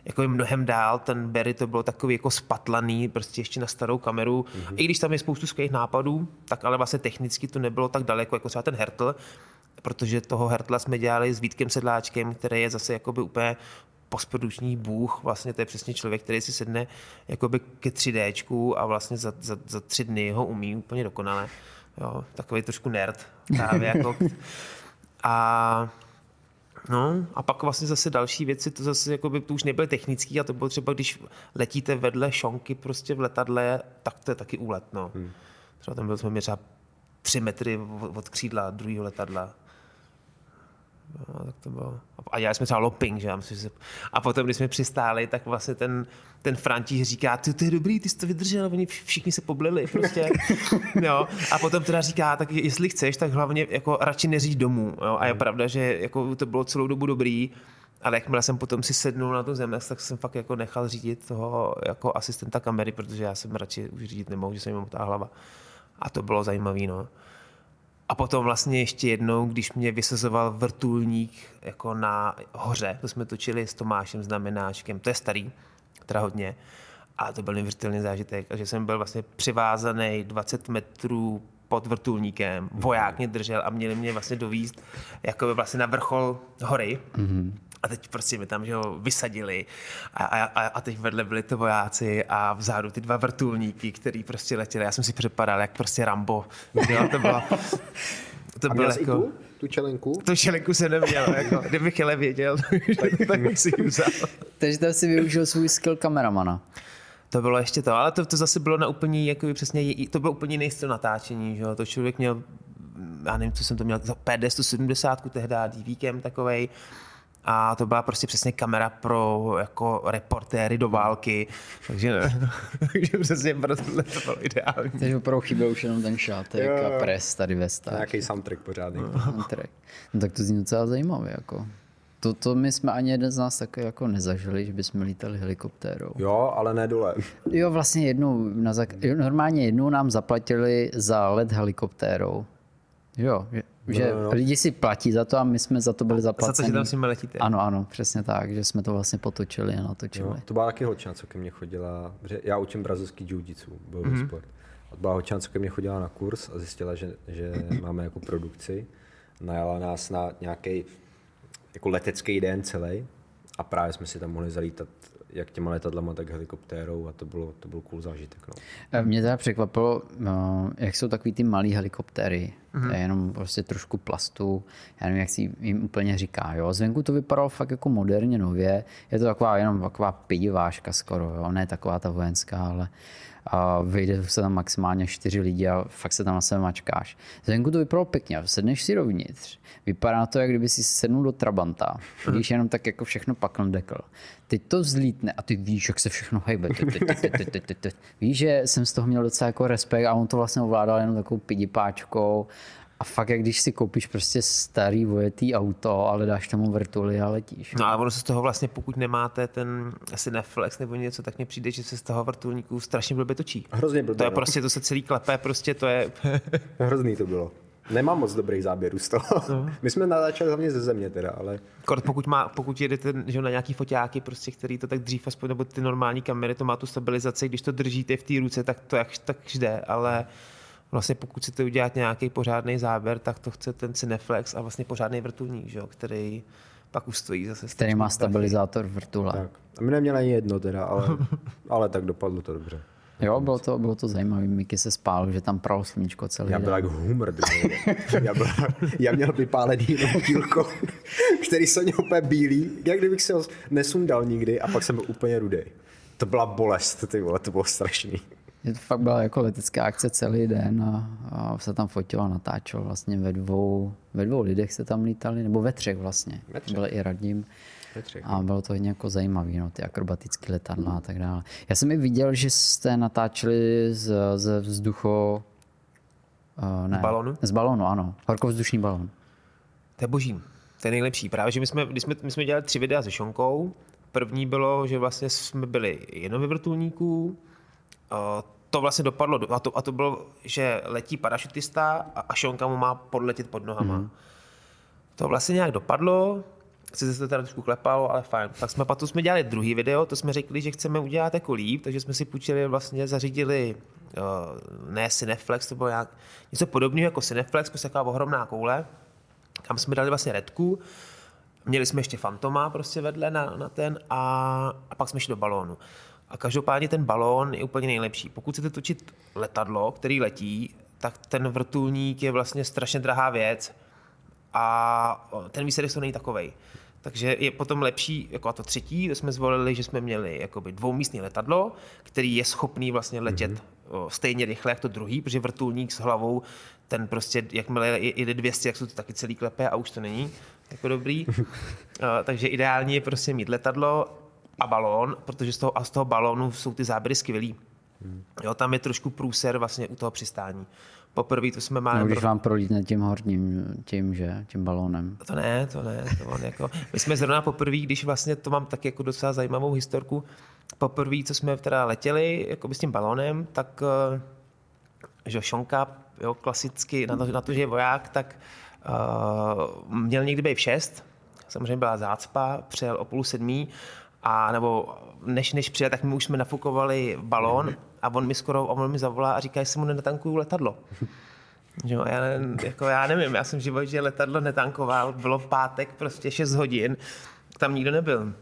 Speaker 1: jako mnohem dál, ten Berry to bylo takový jako spatlaný, prostě ještě na starou kameru. Mm-hmm. I když tam je spoustu skvělých nápadů, tak ale vlastně technicky to nebylo tak daleko jako třeba ten Hertl, protože toho Hertla jsme dělali s Vítkem Sedláčkem, který je zase jakoby úplně postproduční bůh, vlastně to je přesně člověk, který si sedne jakoby ke 3D a vlastně za, za, za tři dny ho umí úplně dokonale. Jo, takový trošku nerd právě jako. A No a pak vlastně zase další věci, to zase jako by to už nebyly technický a to bylo třeba, když letíte vedle šonky prostě v letadle, tak to je taky úlet, no. Hmm. Třeba tam byl jsme třeba tři metry od křídla druhého letadla. No, tak to bylo. A dělali jsme třeba lopping, že? A potom, když jsme přistáli, tak vlastně ten, ten Františ říká, ty to je dobrý, ty jsi to vydržel, oni všichni se poblili prostě. jo. A potom teda říká, tak jestli chceš, tak hlavně jako radši neříď domů. Jo. A je pravda, že jako to bylo celou dobu dobrý, ale jakmile jsem potom si sednul na tu zem, tak jsem fakt jako nechal řídit toho jako asistenta kamery, protože já jsem radši už řídit nemohl, že jsem jim ta hlava. A to bylo zajímavé, no. A potom vlastně ještě jednou, když mě vysazoval vrtulník jako na hoře, to jsme točili s Tomášem Znamenáčkem, to je starý, teda hodně, a to byl neuvěřitelný zážitek, a že jsem byl vlastně přivázaný 20 metrů pod vrtulníkem, voják mě držel a měli mě vlastně dovízt jako vlastně na vrchol hory. Mm-hmm. A teď prostě mi tam že ho vysadili a, a, a teď vedle byli to vojáci a vzadu ty dva vrtulníky, který prostě letěli. Já jsem si připadal jak prostě Rambo. Jo, to bylo,
Speaker 3: to bylo jako... tu čelenku?
Speaker 1: Tu čelenku jsem neměl, jako, kdybych ale věděl, tak, tak bych si ji vzal.
Speaker 2: Takže tam si využil svůj skill kameramana.
Speaker 1: To bylo ještě to, ale to, to zase bylo na úplně, jako přesně, to bylo úplně jiný styl natáčení, že jo? to člověk měl já nevím, co jsem to měl, za PD170 tehdy, DVkem takovej, a to byla prostě přesně kamera pro jako reportéry do války, takže, takže přesně pro tohle to bylo ideální.
Speaker 2: Takže opravdu chyběl už jenom ten šátek
Speaker 3: Jo, jo.
Speaker 2: a pres tady ve stáži.
Speaker 3: Nějaký soundtrack pořádný.
Speaker 2: Soundtrack. No tak to zní docela zajímavě. Jako. To, to my jsme ani jeden z nás také jako nezažili, že bychom lítali helikoptérou.
Speaker 3: Jo, ale ne dole.
Speaker 2: Jo, vlastně jednou, na zak- jo, normálně jednou nám zaplatili za let helikoptérou. Jo, že, že
Speaker 3: no, no.
Speaker 2: lidi si platí za to a my jsme za to byli
Speaker 1: Za to,
Speaker 2: zaplaceni.
Speaker 1: že tam s nimi letíte.
Speaker 2: Ano, ano, přesně tak, že jsme to vlastně potočili a natočili.
Speaker 3: Jo, to byla taky holčina, co ke mně chodila, já učím brazilský jiu-jitsu, bojový
Speaker 1: Mhm.
Speaker 3: mm-hmm. sport. A to byla holčina, co ke mně chodila na kurz a zjistila, že, že máme jako produkci. Najala nás na nějaký jako letecký den celý a právě jsme si tam mohli zalítat jak těma letadlama, tak helikoptérou a to bylo, to byl cool zážitek. No.
Speaker 2: Eh, Mě teda překvapilo, no, jak jsou takový ty malý helikoptéry. Mm-hmm. To je jenom prostě trošku plastu. Já nevím, jak si jim úplně říká. Jo. Zvenku to vypadalo fakt jako moderně, nově. Je to taková jenom taková pidiváška skoro. Jo. Ne taková ta vojenská, ale a vyjde se tam maximálně čtyři lidi a fakt se tam na sebe mačkáš. Zvenku to vypadalo pěkně, sedneš si dovnitř. Vypadá to, jak kdyby si sednul do Trabanta. Když jenom tak jako všechno pakl dekl. Teď to vzlítne a ty víš, jak se všechno hejbe. Víš, že jsem z toho měl docela jako respekt a on to vlastně ovládal jenom takovou pidipáčkou. A fakt, jak když si koupíš prostě starý vojetý auto, ale dáš tomu vrtuli a letíš.
Speaker 1: No ale ono se z toho vlastně, pokud nemáte ten asi Netflix nebo něco, tak mně přijde, že se z toho vrtulníku strašně blbě točí.
Speaker 3: Hrozně blbě,
Speaker 1: To je
Speaker 3: no.
Speaker 1: prostě, to se celý klepe, prostě to je,
Speaker 3: Hrozný to bylo. Nemám moc dobrých záběrů z toho.
Speaker 1: No.
Speaker 3: My jsme natáčeli hlavně ze země teda, ale
Speaker 1: Kort, pokud, má, pokud jedete že na nějaký foťáky, prostě, který to tak dřív aspoň, nebo ty normální kamery, to má tu stabilizaci, když to držíte v té ruce, tak to jak tak jde, ale vlastně pokud chcete udělat nějaký pořádný záběr, tak to chce ten Cineflex a vlastně pořádný vrtulník, že jo, který pak ustojí zase.
Speaker 2: Který má stabilizátor vrtule.
Speaker 3: tak. A my neměli ani jedno teda, ale, ale tak dopadlo to dobře.
Speaker 2: Jo, bylo to, bylo to zajímavé. Miky se spál, že tam pralo sluníčko celý
Speaker 3: Já byl jak humor, já, byl, já měl vypálený jenom dílko, který se měl úplně bílý, jak kdybych se ho nesundal nikdy a pak jsem byl úplně rudý. To byla bolest, ty vole, to bylo strašný.
Speaker 2: Je to fakt byla jako letecká akce celý den a, a se tam fotilo a natáčelo vlastně ve dvou, ve dvou lidech se tam lítali, nebo ve třech vlastně.
Speaker 3: Ve třech.
Speaker 2: Byl i radním. A bylo to hodně jako zajímavé, no, ty akrobatické letadla a tak dále. Já jsem i viděl, že jste natáčeli z, ze vzducho... Uh, ne,
Speaker 1: balónu?
Speaker 2: Z balónu, ano. Horkovzdušný balón.
Speaker 1: To je boží. To je nejlepší. Právě, že my jsme, když jsme, my jsme dělali tři videa se Šonkou. První bylo, že vlastně jsme byli jenom ve vrtulníku. A To vlastně dopadlo, do- a to, a to bylo, že letí parašutista a, a Šonka mu má podletět pod nohama. Hmm. To vlastně nějak dopadlo, sice se to teda trošku klepalo, ale fajn. Tak jsme potom jsme dělali druhý video, to jsme řekli, že chceme udělat jako líp, takže jsme si půjčili, vlastně zařídili uh, ne Cineflex, to bylo nějak, něco podobného jako Cineflex, prostě taková ohromná koule, kam jsme dali vlastně redku, měli jsme ještě Fantoma prostě vedle na, na ten a, a pak jsme šli do balónu. A každopádně ten balón je úplně nejlepší. Pokud chcete točit letadlo, který letí, tak ten vrtulník je vlastně strašně drahá věc a ten výsledek to není takovej. Takže je potom lepší, jako a to třetí, to jsme zvolili, že jsme měli jakoby dvoumístný letadlo, který je schopný vlastně letět mm-hmm. stejně rychle jak to druhý, protože vrtulník s hlavou, ten prostě, jakmile je- jede 200, jak jsou to taky celý klepe a už to není jako dobrý. Takže ideální je prostě mít letadlo a balón, protože z toho, a z toho balónu jsou ty záběry skvělý. Jo, tam je trošku průser vlastně u toho přistání. Poprvé to jsme
Speaker 2: No,
Speaker 1: máme...
Speaker 2: když vám prolítne tím horním, tím, že, tím balónem.
Speaker 1: To ne, to ne, to on jako, my jsme zrovna poprvé, když vlastně to mám tak jako docela zajímavou historku, poprvé, co jsme teda letěli jako s tím balónem, tak eh, že Šonka, jo, klasicky na to, na to, že je voják, tak uh, měl někdy být v šest, samozřejmě byla zácpa, přijel o půl sedmí, a nebo než, než přijel, tak my už jsme nafukovali balón a on mi skoro, on mi zavolá a říká, jestli mu nenatankuju letadlo. Jo, já, ne, jako já nevím, já jsem v životě letadlo netankoval, bylo pátek, prostě 6 hodin, tam nikdo nebyl.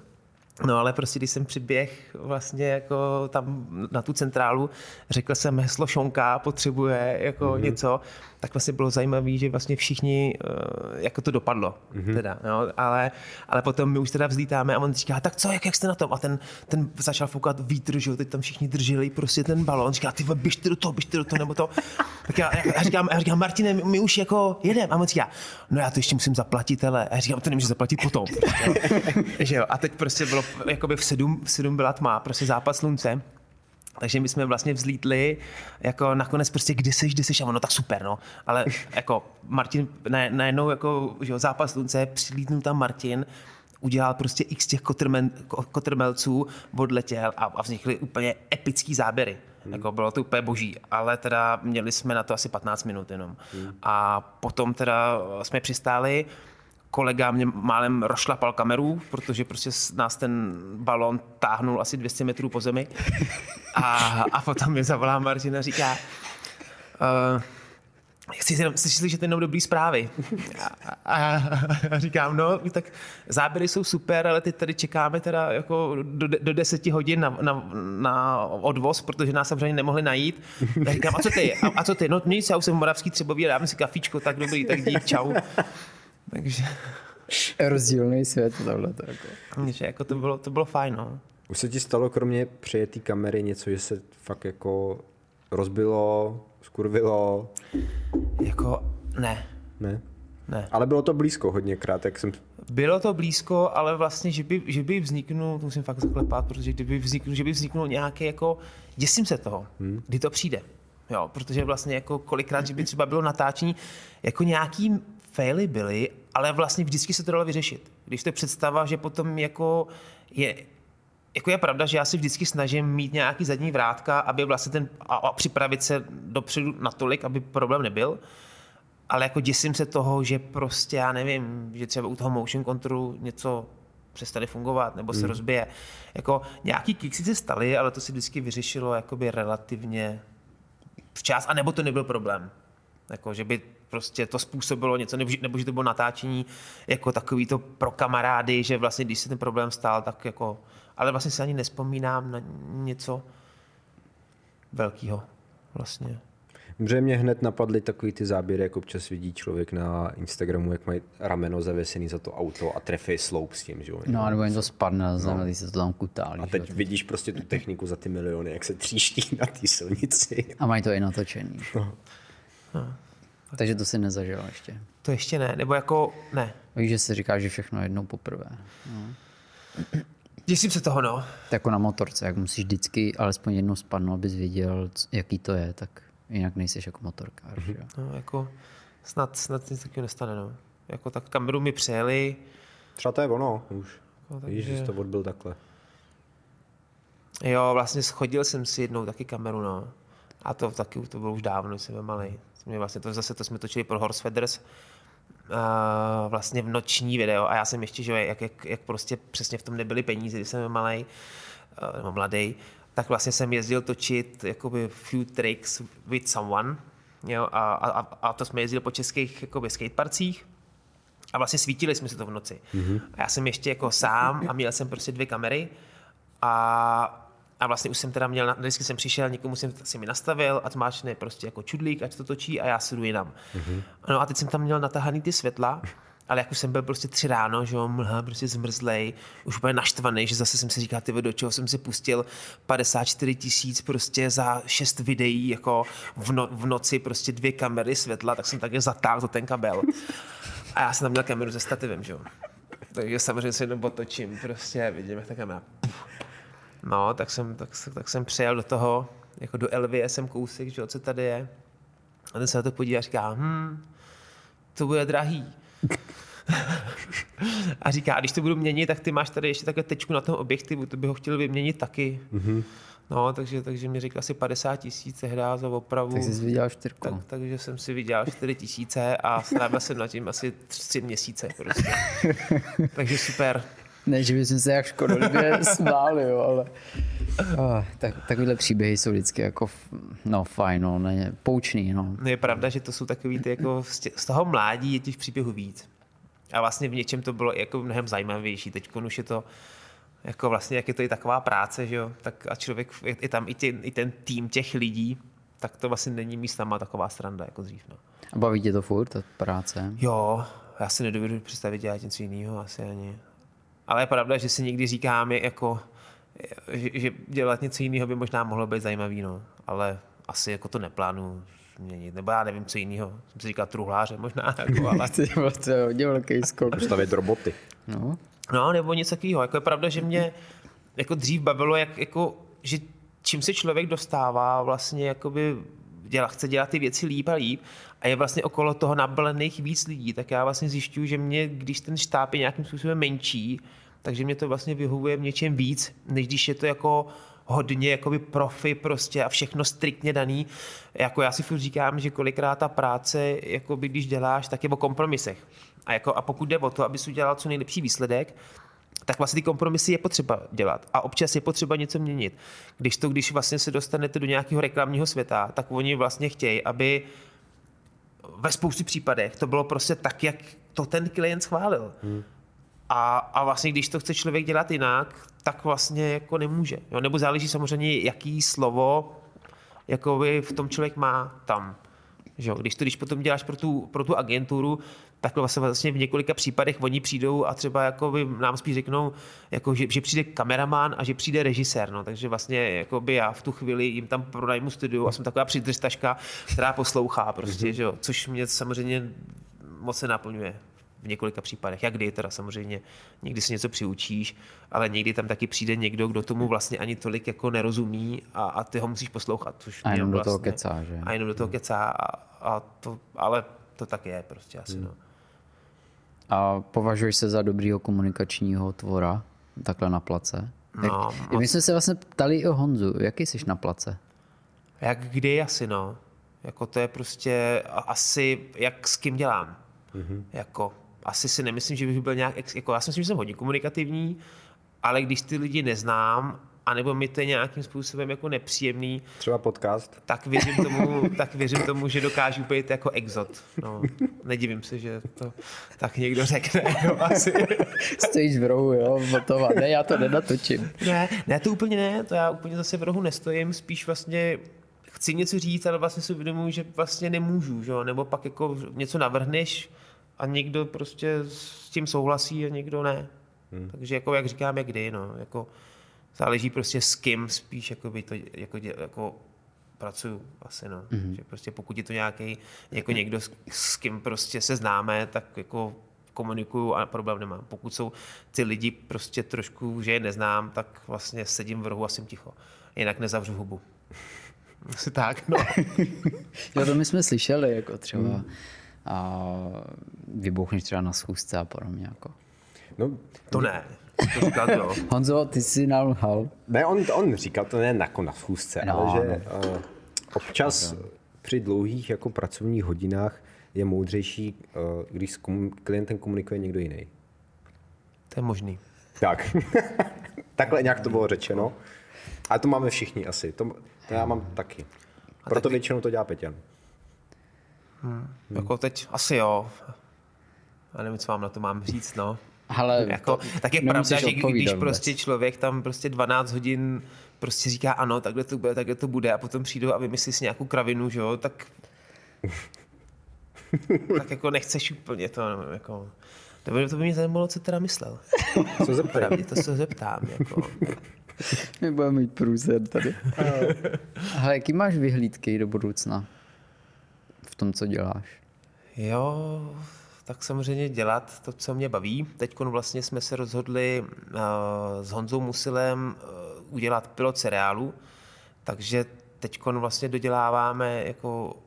Speaker 1: No ale prostě, když jsem přiběh vlastně jako tam na tu centrálu, řekl jsem heslo Šonka, potřebuje jako mm-hmm. něco, tak vlastně bylo zajímavé, že vlastně všichni, uh, jako to dopadlo. Mm-hmm. Teda, no, ale, ale potom my už teda vzlítáme a on říká, tak co, jak, jak jste na tom? A ten, ten začal foukat vítr, že jo, teď tam všichni drželi prostě ten balon. Říká, ty běžte do toho, běžte do toho, nebo to. Tak já, já, říkám, já říkám, Martine, my, my už jako jedeme. A on říká, no já to ještě musím zaplatit, ale a já říkám, to nemůžu zaplatit potom. Že jo. A teď prostě bylo, jakoby v sedm, v sedm byla tma, prostě západ slunce. Takže my jsme vlastně vzlítli, jako nakonec prostě kde seš, kde seš, a ono tak super, no. Ale jako Martin, na, najednou jako, že jo, zápas slunce, přilítnul tam Martin, udělal prostě x těch kotrmen, kotrmelců, odletěl a, a vznikly úplně epický záběry. Hmm. Jako bylo to úplně boží, ale teda měli jsme na to asi 15 minut jenom. Hmm. A potom teda jsme přistáli, kolega mě málem rošlapal kameru, protože prostě nás ten balon táhnul asi 200 metrů po zemi. A, a potom mi zavolá Martin a říká, uh, chci jenom, jsi slyšet jenom dobrý zprávy. A, a, a, říkám, no, tak záběry jsou super, ale teď tady čekáme teda jako do, do deseti hodin na, na, na, odvoz, protože nás samozřejmě nemohli najít. A říkám, a co ty? A, a co ty? No nic, já už jsem v Moravský Třebový, dáme si kafičko, tak dobrý, tak dík, čau. Takže...
Speaker 2: Rozdílný svět tohle. Jako.
Speaker 1: Takže jako to bylo, to bylo fajn, no.
Speaker 3: Už se ti stalo kromě přijetý kamery něco, že se fakt jako rozbilo, skurvilo?
Speaker 1: Jako ne.
Speaker 3: Ne?
Speaker 1: Ne.
Speaker 3: Ale bylo to blízko hodněkrát, jak jsem...
Speaker 1: Bylo to blízko, ale vlastně, že by, že by vzniknul, to musím fakt zaklepat, protože kdyby vzniknul, že by vzniknul nějaký jako, děsím se toho, hmm. kdy to přijde. Jo, protože vlastně jako kolikrát, že by třeba bylo natáčení, jako nějaký faily byly, ale vlastně vždycky se to dalo vyřešit. Když to je představa, že potom jako je, jako je pravda, že já si vždycky snažím mít nějaký zadní vrátka, aby vlastně ten, a, a připravit se dopředu natolik, aby problém nebyl. Ale jako děsím se toho, že prostě já nevím, že třeba u toho motion controlu něco přestane fungovat nebo se hmm. rozbije. Jako nějaký kiksy se staly, ale to si vždycky vyřešilo jakoby relativně včas, a nebo to nebyl problém. Jako, že by prostě to způsobilo něco, nebo, nebo že to bylo natáčení jako takový to pro kamarády, že vlastně když se ten problém stál, tak jako, ale vlastně si ani nespomínám na něco velkého vlastně.
Speaker 3: Dobře, mě hned napadly takový ty záběry, jak občas vidí člověk na Instagramu, jak mají rameno zavěsený za to auto a trefí sloup s tím, že jo?
Speaker 2: No, nebo jen to spadne, no. se to tam kutálí.
Speaker 3: A teď že? vidíš prostě tu techniku za ty miliony, jak se tříští na té silnici.
Speaker 2: A mají to i natočený. No. No. Takže to si nezažil ještě.
Speaker 1: To ještě ne, nebo jako ne.
Speaker 2: Víš, že se říká, že všechno jednou poprvé. No.
Speaker 1: Děsím se toho, no.
Speaker 2: Tak jako na motorce, jak musíš vždycky alespoň jednou spadnout, abys věděl, jaký to je, tak jinak nejsiš jako motorkář. Mm-hmm. Jo?
Speaker 1: No, jako snad, snad nic takového nestane, no. Jako tak kameru mi přejeli.
Speaker 3: Třeba to je ono už. No, takže... Víš, že jsi to odbil takhle.
Speaker 1: Jo, vlastně schodil jsem si jednou taky kameru, no. A to taky to bylo už dávno, jsem byl malý. Jsme vlastně to zase to jsme točili pro Horse Feathers, uh, vlastně v noční video a já jsem ještě, že jak, jak, jak prostě přesně v tom nebyly peníze, když jsem malý, uh, nebo mladý, tak vlastně jsem jezdil točit jakoby few tricks with someone, jo, a, a, a, to jsme jezdili po českých jakoby skateparcích a vlastně svítili jsme se to v noci. Mm-hmm. A já jsem ještě jako sám a měl jsem prostě dvě kamery a a vlastně už jsem teda měl, vždycky jsem přišel, někomu jsem si mi nastavil a zmáčne prostě jako čudlík, ať to točí a já si jdu jinam. Mm-hmm. No a teď jsem tam měl natahaný ty světla, ale jak už jsem byl prostě tři ráno, že jo, mlha, prostě zmrzlej, už úplně naštvaný, že zase jsem si říkal, ty do čeho jsem si pustil 54 tisíc prostě za šest videí, jako v, no, v, noci prostě dvě kamery světla, tak jsem také zatáhl za ten kabel. A já jsem tam měl kameru se stativem, že jo. Takže samozřejmě se jenom otočím, prostě vidím, jak ta kamera No, tak jsem, tak, tak jsem přijel do toho, jako do jsem kousek, že co tady je. A ten se na to podívá a říká, hm, to bude drahý. a říká, a když to budu měnit, tak ty máš tady ještě takhle tečku na tom objektivu, to by ho chtěl vyměnit taky. Mm-hmm. No, takže, takže mi řekl asi 50 tisíc hra za opravu.
Speaker 2: Tak jsi viděl čtyřku.
Speaker 1: Tak, takže jsem si viděl 4 tisíce a strávil jsem na tím asi 3 měsíce. Prostě. takže super.
Speaker 2: Ne, že bychom se jak škodolibě smáli, jo, ale oh, tak, takovýhle příběhy jsou vždycky jako, no fajn, no, ne, poučný, no.
Speaker 1: no. Je pravda, že to jsou takový ty jako z toho mládí je těch příběhů víc. A vlastně v něčem to bylo jako mnohem zajímavější. Teď už je to jako vlastně, jak je to i taková práce, že jo, tak a člověk, je, je tam i, tě, i ten tým těch lidí, tak to vlastně není místama taková stranda jako dřív. No.
Speaker 2: A baví tě to furt, ta práce?
Speaker 1: Jo, já si nedovedu představit dělat něco jiného asi ani. Ale je pravda, že si někdy říkám, jako, že, že dělat něco jiného by možná mohlo být zajímavý, no. ale asi jako to neplánu změnit. Nebo já nevím, co jiného. Jsem si říkal truhláře možná. Jako, ale...
Speaker 2: to je hodně velký skok.
Speaker 3: Stavět roboty.
Speaker 2: No.
Speaker 1: No, nebo něco takového. Jako je pravda, že mě jako dřív bavilo, jak, jako, že čím se člověk dostává vlastně jakoby děla, chce dělat ty věci líp a líp a je vlastně okolo toho nabalených víc lidí, tak já vlastně zjišťuju, že mě, když ten štáb je nějakým způsobem menší, takže mě to vlastně vyhovuje v něčem víc, než když je to jako hodně jakoby profi prostě a všechno striktně daný. Jako já si furt říkám, že kolikrát ta práce, jakoby když děláš, tak je o kompromisech. A, jako, a pokud jde o to, abys udělal co nejlepší výsledek, tak vlastně ty kompromisy je potřeba dělat a občas je potřeba něco měnit. Když to, když vlastně se dostanete do nějakého reklamního světa, tak oni vlastně chtějí, aby ve spoustě případech to bylo prostě tak, jak to ten klient schválil. Hmm. A, a vlastně, když to chce člověk dělat jinak, tak vlastně jako nemůže. Jo? Nebo záleží samozřejmě, jaký slovo jakoby v tom člověk má tam. Že? Když to, když potom děláš pro tu, pro tu agenturu, tak vlastně, vlastně v několika případech oni přijdou a třeba jako by nám spíš řeknou, jako, že, že, přijde kameraman a že přijde režisér. No. Takže vlastně jako by já v tu chvíli jim tam pronajmu studiu a jsem taková přidržtaška, která poslouchá prostě, mm-hmm. že jo? což mě samozřejmě moc se naplňuje v několika případech. Jak kdy teda samozřejmě, někdy si něco přiučíš, ale někdy tam taky přijde někdo, kdo tomu vlastně ani tolik jako nerozumí a, a ty ho musíš poslouchat. Což
Speaker 2: a jenom
Speaker 1: vlastně,
Speaker 2: do toho vlastně- kecá, že?
Speaker 1: A jenom do toho kecá, a, a to, ale to tak je prostě asi. Hmm. No.
Speaker 2: A považuješ se za dobrýho komunikačního tvora takhle na place?
Speaker 1: No,
Speaker 2: Jak, my jsme se vlastně ptali i o Honzu. Jaký jsi na place?
Speaker 1: Jak kdy asi, no. Jako to je prostě asi, jak s kým dělám. Mm-hmm. Jako, asi si nemyslím, že bych byl nějak, jako já si myslím, že jsem hodně komunikativní, ale když ty lidi neznám anebo mi to je nějakým způsobem jako nepříjemný.
Speaker 3: Třeba podcast.
Speaker 1: Tak věřím tomu, tak věřím tomu že dokážu být jako exot. No, nedivím se, že to tak někdo řekne. No, asi.
Speaker 2: Stojíš v rohu, jo, motova. Ne, já to nenatočím.
Speaker 1: Ne, ne, to úplně ne, to já úplně zase v rohu nestojím, spíš vlastně chci něco říct, ale vlastně si uvědomuji, že vlastně nemůžu, že? nebo pak jako něco navrhneš a někdo prostě s tím souhlasí a někdo ne. Hmm. Takže jako jak říkám, jak kdy, no, jako záleží prostě s kým spíš jako by to jako, jako pracuju asi, no. Mm-hmm. Že prostě pokud je to nějaký, jako někdo, s, s kým prostě se známe, tak jako komunikuju a problém nemám. Pokud jsou ty lidi prostě trošku, že je neznám, tak vlastně sedím v rohu a jsem ticho. Jinak nezavřu hubu. Asi tak, no.
Speaker 2: jo, to my jsme slyšeli, jako třeba mm. a vybouchneš třeba na schůzce a podobně, jako.
Speaker 1: No, to ne. To jo.
Speaker 2: Honzo, ty jsi nalhal.
Speaker 3: Ne, on, on říkal to ne jako na schůzce, no, ale že no. uh, občas no. při dlouhých jako pracovních hodinách je moudřejší, uh, když s komu- klientem komunikuje někdo jiný.
Speaker 1: To je možný.
Speaker 3: Tak. Takhle nějak to bylo řečeno. A to máme všichni asi. To, to já mám taky. Proto taky... většinou to dělá Peťan.
Speaker 1: Hmm. hmm. Jako teď asi jo. Já nevím, co vám na to mám říct, no.
Speaker 2: Ale
Speaker 1: jako, to tak je pravda, že když prostě člověk tam prostě 12 hodin prostě říká ano, takhle to bude, takhle to bude a potom přijdou a vymyslí si nějakou kravinu, že jo, tak tak jako nechceš úplně to, no, jako, to by, to by mě zajímalo, co teda myslel.
Speaker 3: Co zeptám?
Speaker 1: to se zeptám, jako.
Speaker 2: My budeme mít průzer tady. Ale jaký máš vyhlídky do budoucna v tom, co děláš?
Speaker 1: Jo, tak samozřejmě dělat to, co mě baví. Teď vlastně jsme se rozhodli uh, s Honzou Musilem uh, udělat pilot seriálu, takže teď vlastně doděláváme jako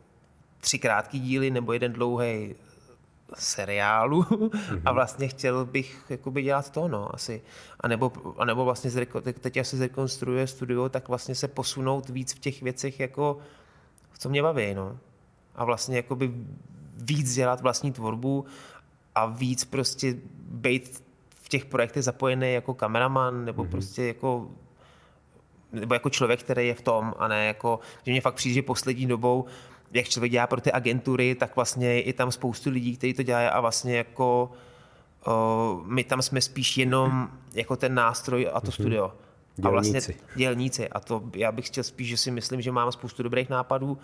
Speaker 1: tři krátký díly nebo jeden dlouhý seriálu mm-hmm. a vlastně chtěl bych jakoby dělat to, no, asi. A nebo, a nebo vlastně zreko, teď asi zrekonstruuje studio, tak vlastně se posunout víc v těch věcech, jako co mě baví, no. A vlastně jakoby víc dělat vlastní tvorbu a víc prostě být v těch projektech zapojený jako kameraman nebo mm-hmm. prostě jako nebo jako člověk, který je v tom a ne jako, že mě fakt přijde, že poslední dobou jak člověk dělá pro ty agentury, tak vlastně je tam spoustu lidí, kteří to dělají a vlastně jako o, my tam jsme spíš jenom jako ten nástroj a to mm-hmm. studio.
Speaker 3: Dělníci.
Speaker 1: A vlastně dělníci. A to já bych chtěl spíš, že si myslím, že mám spoustu dobrých nápadů,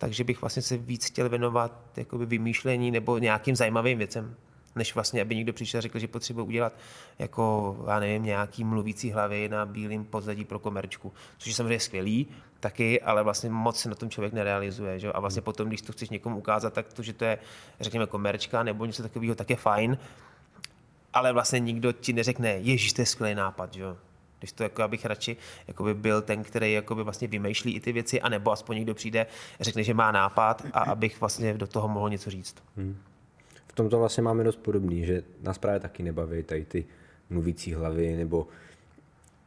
Speaker 1: takže bych vlastně se víc chtěl věnovat jakoby vymýšlení nebo nějakým zajímavým věcem než vlastně, aby někdo přišel a řekl, že potřebuje udělat jako, já nevím, nějaký mluvící hlavy na bílém pozadí pro komerčku, což je samozřejmě skvělý taky, ale vlastně moc se na tom člověk nerealizuje. Že? A vlastně potom, když to chceš někomu ukázat, tak to, že to je, řekněme, komerčka nebo něco takového, tak je fajn, ale vlastně nikdo ti neřekne, ježíš, to je skvělý nápad, že? Když to jako abych radši by byl ten, který by vlastně vymýšlí i ty věci, anebo aspoň někdo přijde, řekne, že má nápad a abych vlastně do toho mohl něco říct. Hmm
Speaker 3: v tom to vlastně máme dost podobný, že nás právě taky nebaví tady ty mluvící hlavy, nebo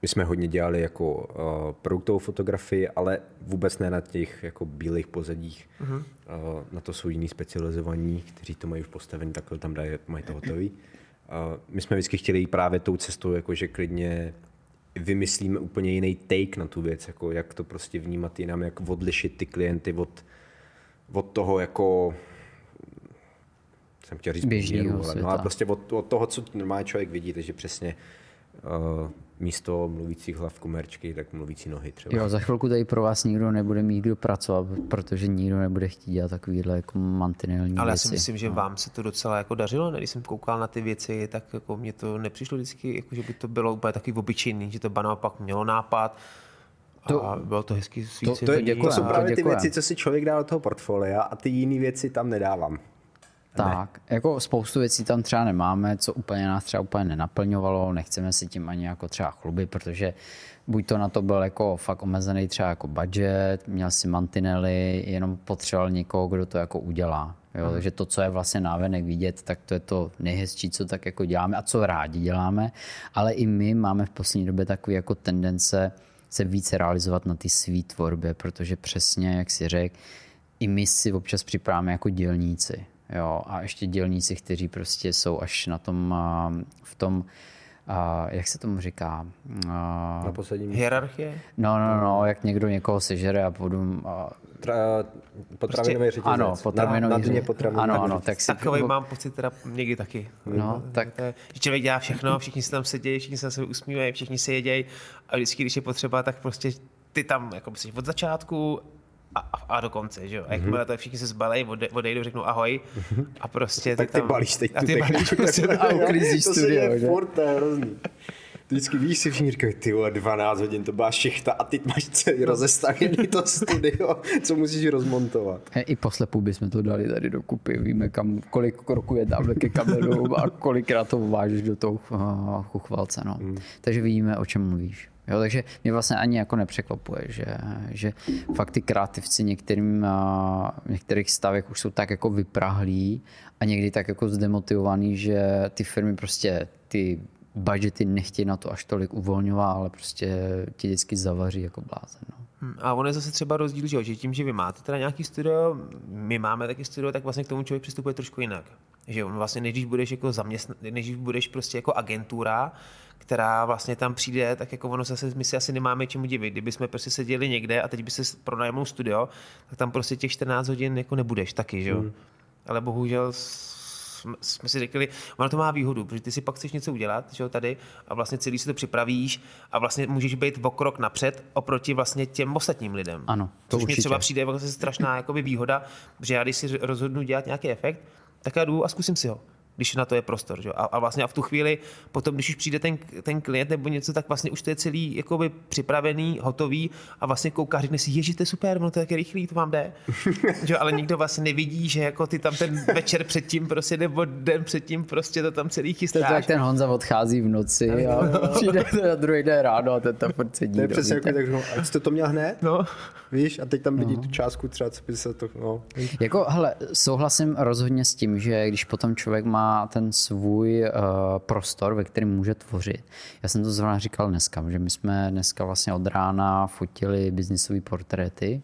Speaker 3: my jsme hodně dělali jako uh, produktovou fotografii, ale vůbec ne na těch jako bílých pozadích. Uh-huh. Uh, na to jsou jiní specializovaní, kteří to mají už postavený, takhle tam dají, mají to hotový. Uh, my jsme vždycky chtěli jít právě tou cestou, jako že klidně vymyslíme úplně jiný take na tu věc, jako jak to prostě vnímat jinam, jak odlišit ty klienty od, od toho jako jsem chtěl říct běžného ale, no, ale prostě od, od, toho, co normálně člověk vidí, takže přesně uh, místo mluvících hlav komerčky, tak mluvící nohy třeba.
Speaker 2: Jo, za chvilku tady pro vás nikdo nebude mít kdo pracovat, protože nikdo nebude chtít dělat takovýhle jako mantinelní
Speaker 1: Ale
Speaker 2: věci.
Speaker 1: já si myslím, že
Speaker 2: no.
Speaker 1: vám se to docela jako dařilo, ne? když jsem koukal na ty věci, tak jako mně to nepřišlo vždycky, jako, že by to bylo úplně takový obyčejný, že to ba naopak mělo nápad, to, a bylo to hezky
Speaker 3: to, to, je, to jsou právě ty věci, co si člověk dá do toho portfolia a ty jiné věci tam nedávám.
Speaker 2: Tak, ne. jako spoustu věcí tam třeba nemáme, co úplně nás třeba úplně nenaplňovalo, nechceme si tím ani jako třeba chlubit, protože buď to na to byl jako fakt omezený třeba jako budget, měl si mantinely, jenom potřeboval někoho, kdo to jako udělá. Jo, hmm. Takže to, co je vlastně návenek vidět, tak to je to nejhezčí, co tak jako děláme a co rádi děláme. Ale i my máme v poslední době takové jako tendence se více realizovat na ty svý tvorbě, protože přesně, jak si řekl, i my si občas připravíme jako dělníci. Jo, a ještě dělníci, kteří prostě jsou až na tom, v tom, a jak se tomu říká?
Speaker 3: Na posledním
Speaker 1: Hierarchie?
Speaker 2: No, no, no, jak někdo někoho sežere a potom... A...
Speaker 3: Tra, potravinový prostě, řetězec.
Speaker 2: Ano, potravinový řetězec.
Speaker 1: Ano, ano, tak si... Takový mám pocit teda někdy taky.
Speaker 2: No, tak...
Speaker 1: Že člověk dělá všechno, všichni se tam sedějí, všichni se na sebe usmívají, všichni se jedějí a vždycky, když je potřeba, tak prostě ty tam jako jsi od začátku a, a do konce, že jo. A jakmile to všichni se zbalej, ode, odejdou, řeknou ahoj a prostě
Speaker 3: tak ty tam, balíš teď
Speaker 1: a ty balíš prostě
Speaker 3: a uklízíš studio, to se furt, to je hrozný. Vždycky víš si všichni říkají, ty vole, 12 hodin, to byla šichta a ty máš celý no. rozestavěný to studio, co musíš rozmontovat.
Speaker 2: I poslepu bychom to dali tady do kupy, víme, kam, kolik kroků je tam ke kameru a kolikrát to vážeš do toho chuchvalce, no. Hmm. Takže vidíme, o čem mluvíš. Jo, takže mě vlastně ani jako nepřekvapuje, že, že fakt ty kreativci některým, v některých stavech už jsou tak jako vyprahlí a někdy tak jako zdemotivovaný, že ty firmy prostě ty budgety nechtějí na to až tolik uvolňovat, ale prostě ti vždycky zavaří jako blázen. No.
Speaker 1: A ono je zase třeba rozdíl, že, tím, že vy máte teda nějaký studio, my máme taky studio, tak vlastně k tomu člověk přistupuje trošku jinak. Že on vlastně, než když budeš jako zaměstn... než když budeš prostě jako agentura, která vlastně tam přijde, tak jako ono zase, my si asi nemáme čemu divit. Kdyby jsme prostě seděli někde a teď by se pronajmul studio, tak tam prostě těch 14 hodin jako nebudeš taky, že jo. Hmm. Ale bohužel jsme si řekli, ono to má výhodu, protože ty si pak chceš něco udělat, že jo, tady a vlastně celý si to připravíš a vlastně můžeš být o krok napřed oproti vlastně těm ostatním lidem.
Speaker 2: Ano, to
Speaker 1: Což
Speaker 2: určitě.
Speaker 1: mě třeba přijde vlastně strašná jakoby, výhoda, že já když si rozhodnu dělat nějaký efekt, tak já jdu a zkusím si ho když na to je prostor. Že? A, a vlastně a v tu chvíli, potom, když už přijde ten, ten klient nebo něco, tak vlastně už to je celý jakoby připravený, hotový a vlastně kouká, řekne si, ježi, to je super, no to je rychlý, to vám jde. že? Ale nikdo vlastně nevidí, že jako ty tam ten večer předtím prostě nebo den předtím prostě to tam celý chystáš.
Speaker 2: To je ten Honza odchází v noci a přijde na druhý den ráno a ten tam furt sedí.
Speaker 3: To je přesně jako tak, a jste to měl hned?
Speaker 1: No.
Speaker 3: Víš, a teď tam vidí no. tu částku třeba, co by se to, no.
Speaker 2: Jako, hele, souhlasím rozhodně s tím, že když potom člověk má ten svůj uh, prostor, ve kterém může tvořit. Já jsem to zrovna říkal dneska, že my jsme dneska vlastně od rána fotili biznisové portréty.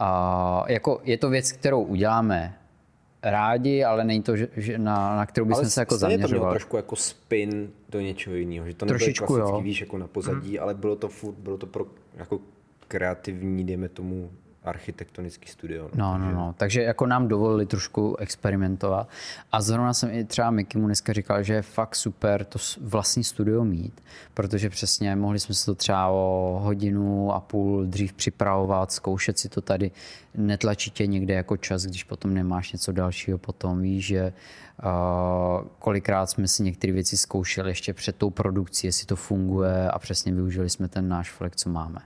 Speaker 2: Uh, jako je to věc, kterou uděláme rádi, ale není to, že, že na, na kterou bychom ale se jako zaměřovali. to
Speaker 3: trošku jako spin do něčeho jiného, že to nebylo klasický, jo. víš, jako na pozadí, hmm. ale bylo to furt, bylo to pro jako kreativní, dejme tomu, architektonický studio.
Speaker 2: No, no, no. Takže jako nám dovolili trošku experimentovat. A zrovna jsem i třeba Mikimu dneska říkal, že je fakt super to vlastní studio mít, protože přesně mohli jsme se to třeba o hodinu a půl dřív připravovat, zkoušet si to tady, netlačí tě někde jako čas, když potom nemáš něco dalšího potom, víš, že uh, kolikrát jsme si některé věci zkoušeli ještě před tou produkcí, jestli to funguje a přesně využili jsme ten náš flek, co máme.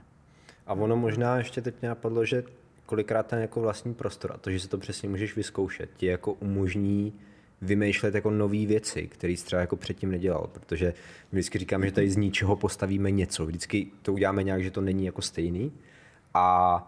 Speaker 3: A ono možná ještě teď mě napadlo, že kolikrát ten jako vlastní prostor a to, že si to přesně můžeš vyzkoušet, ti jako umožní vymýšlet jako nové věci, které jsi třeba jako předtím nedělal, protože my vždycky říkáme, že tady z ničeho postavíme něco, vždycky to uděláme nějak, že to není jako stejný. A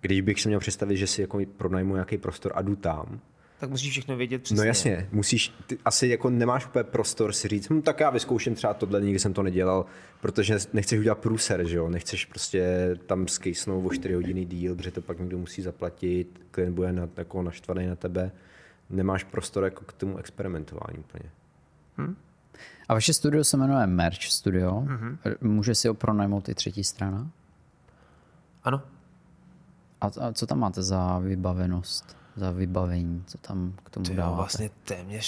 Speaker 3: když bych si měl představit, že si jako pronajmu nějaký prostor a jdu tam,
Speaker 1: Tak musíš všechno vědět přesně.
Speaker 3: No jasně, musíš, ty asi jako nemáš úplně prostor si říct, hm, tak já vyzkouším třeba tohle, nikdy jsem to nedělal, protože nechceš udělat průser, že jo, nechceš prostě tam skejsnout o 4 hodiny díl, protože to pak někdo musí zaplatit, klient bude na, jako naštvaný na tebe, nemáš prostor jako k tomu experimentování úplně.
Speaker 2: A vaše studio se jmenuje Merch Studio. Mm-hmm. Může si ho pronajmout i třetí strana?
Speaker 1: Ano.
Speaker 2: A, a co tam máte za vybavenost, za vybavení, co tam k tomu
Speaker 1: Jo,
Speaker 2: dáváte?
Speaker 1: vlastně téměř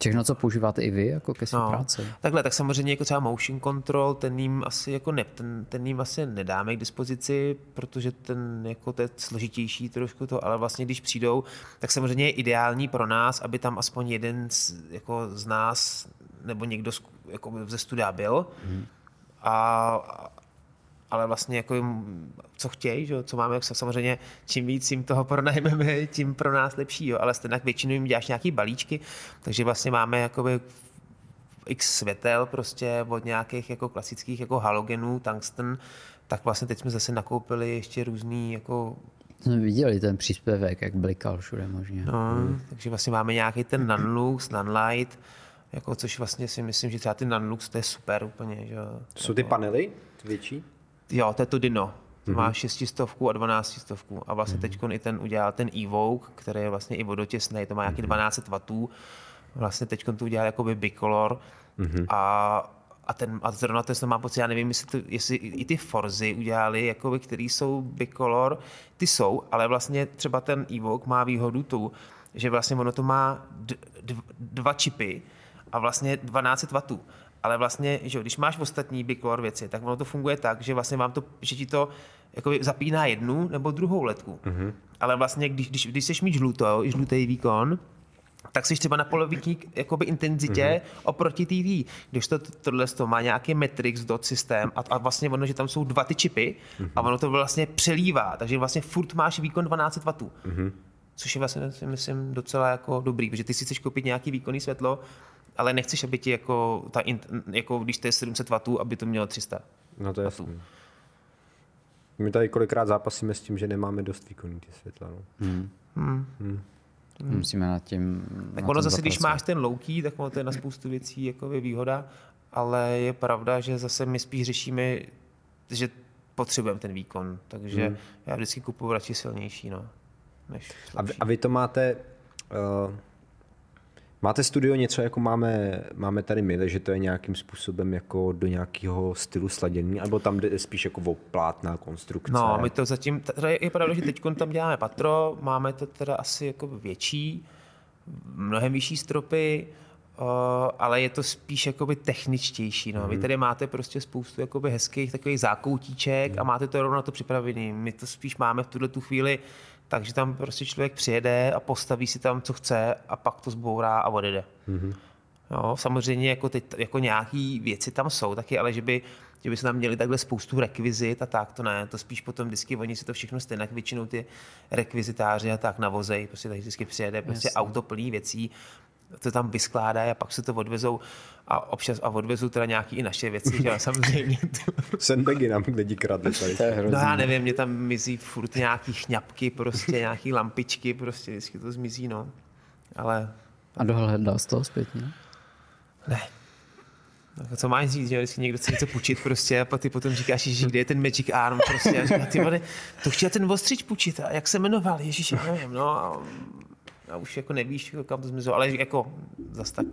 Speaker 2: Všechno, co používáte i vy jako ke své
Speaker 1: No,
Speaker 2: práci?
Speaker 1: takhle, tak samozřejmě jako třeba motion control, ten jim asi jako ne, ten, ten jim asi nedáme k dispozici, protože ten jako to je složitější trošku to, ale vlastně když přijdou, tak samozřejmě je ideální pro nás, aby tam aspoň jeden z, jako z nás nebo někdo z, jako ze studia byl. Hmm. A, ale vlastně jako jim, co chtějí, že? jo, co máme, samozřejmě čím víc jim toho pronajmeme, tím pro nás lepší, jo? ale stejně většinou jim děláš nějaký balíčky, takže vlastně máme jakoby x světel prostě od nějakých jako klasických jako halogenů, tungsten, tak vlastně teď jsme zase nakoupili ještě různý jako
Speaker 2: Jsme viděli ten příspěvek, jak blikal všude možně.
Speaker 1: No, hmm. takže vlastně máme nějaký ten Nanlux, Nanlight, jako, což vlastně si myslím, že třeba ty Nanlux to je super úplně. Že? jo.
Speaker 3: Jsou ty panely ty větší?
Speaker 1: Jo, to je to Dino. To má 600 a 1200 a vlastně teď i ten udělal ten Evoke, který je vlastně i vodotěsný, to má nějaký 12 W. Vlastně teď to udělal jakoby bicolor. A a, ten, a zrovna to mám pocit, já nevím, jestli, to, jestli i ty Forzy udělali, jakoby, který jsou bicolor, ty jsou, ale vlastně třeba ten Evoque má výhodu tu, že vlastně ono to má d, d, dva čipy a vlastně 12 W. Ale vlastně, že když máš ostatní bicolor věci, tak ono to funguje tak, že vlastně vám to, že ti to jakoby zapíná jednu nebo druhou ledku. Mm-hmm. Ale vlastně, když, když, když chceš mít žlutou, žlutý výkon, tak jsi třeba na poloviční jakoby intenzitě mm-hmm. oproti TV. Když to, tohle to má nějaký Matrix dot systém a, a vlastně ono, že tam jsou dva ty čipy mm-hmm. a ono to vlastně přelívá, takže vlastně furt máš výkon 12 W. Mm-hmm. Což je vlastně, myslím, docela jako dobrý, protože ty si chceš koupit nějaký výkonný světlo, ale nechceš, aby ti jako, ta, jako když to je 700 W, aby to mělo 300.
Speaker 3: No to je jasný. My tady kolikrát zápasíme s tím, že nemáme dost výkonný ty světla. No.
Speaker 2: Musíme nad tím
Speaker 1: Tak
Speaker 2: na
Speaker 1: ono zase, když
Speaker 2: zapracovat.
Speaker 1: máš ten low key, tak ono to je na spoustu věcí jako je výhoda, ale je pravda, že zase my spíš řešíme, že potřebujeme ten výkon, takže hmm. já vždycky kupuju radši silnější, no, než
Speaker 3: A, vy, a vy to máte... Uh, máte studio něco, jako máme, máme tady my, že to je nějakým způsobem jako do nějakého stylu sladěný, nebo tam jde spíš jako o plátná konstrukce?
Speaker 1: No, my to zatím, teda je, pravda, že teď tam děláme patro, máme to teda asi jako větší, mnohem vyšší stropy, uh, ale je to spíš jakoby techničtější. No. Vy tady máte prostě spoustu jakoby hezkých takových zákoutíček a máte to rovno na to připravený. My to spíš máme v tuhle tu chvíli takže tam prostě člověk přijede a postaví si tam, co chce a pak to zbourá a odjede. Mm-hmm. Jo, samozřejmě jako, teď, jako nějaký věci tam jsou taky, ale že by, že by se tam měli takhle spoustu rekvizit a tak, to ne, to spíš potom vždycky oni si to všechno stejně, většinou ty rekvizitáři a tak navozej, prostě tady vždycky přijede prostě
Speaker 2: Jasně.
Speaker 1: auto plný věcí, to tam vyskládají a pak se to odvezou a občas a odvezou teda nějaký i naše věci, že jo, samozřejmě.
Speaker 3: Sandbagy nám lidi kradli tady.
Speaker 2: To je hrozný.
Speaker 1: No já nevím, mě tam mizí furt nějaký chňapky, prostě nějaký lampičky, prostě vždycky to zmizí, no. Ale
Speaker 2: A dohledal z toho zpětně?
Speaker 1: Ne. No, co máš říct, že vždycky někdo chce něco půjčit prostě a pak ty potom říkáš, že kde je ten Magic Arm prostě a říká, ty vole, to chtěl ten ostřič půjčit a jak se jmenoval, ježíš, já nevím, no a, a už jako nevíš, kam to zmizelo, ale jako zas tak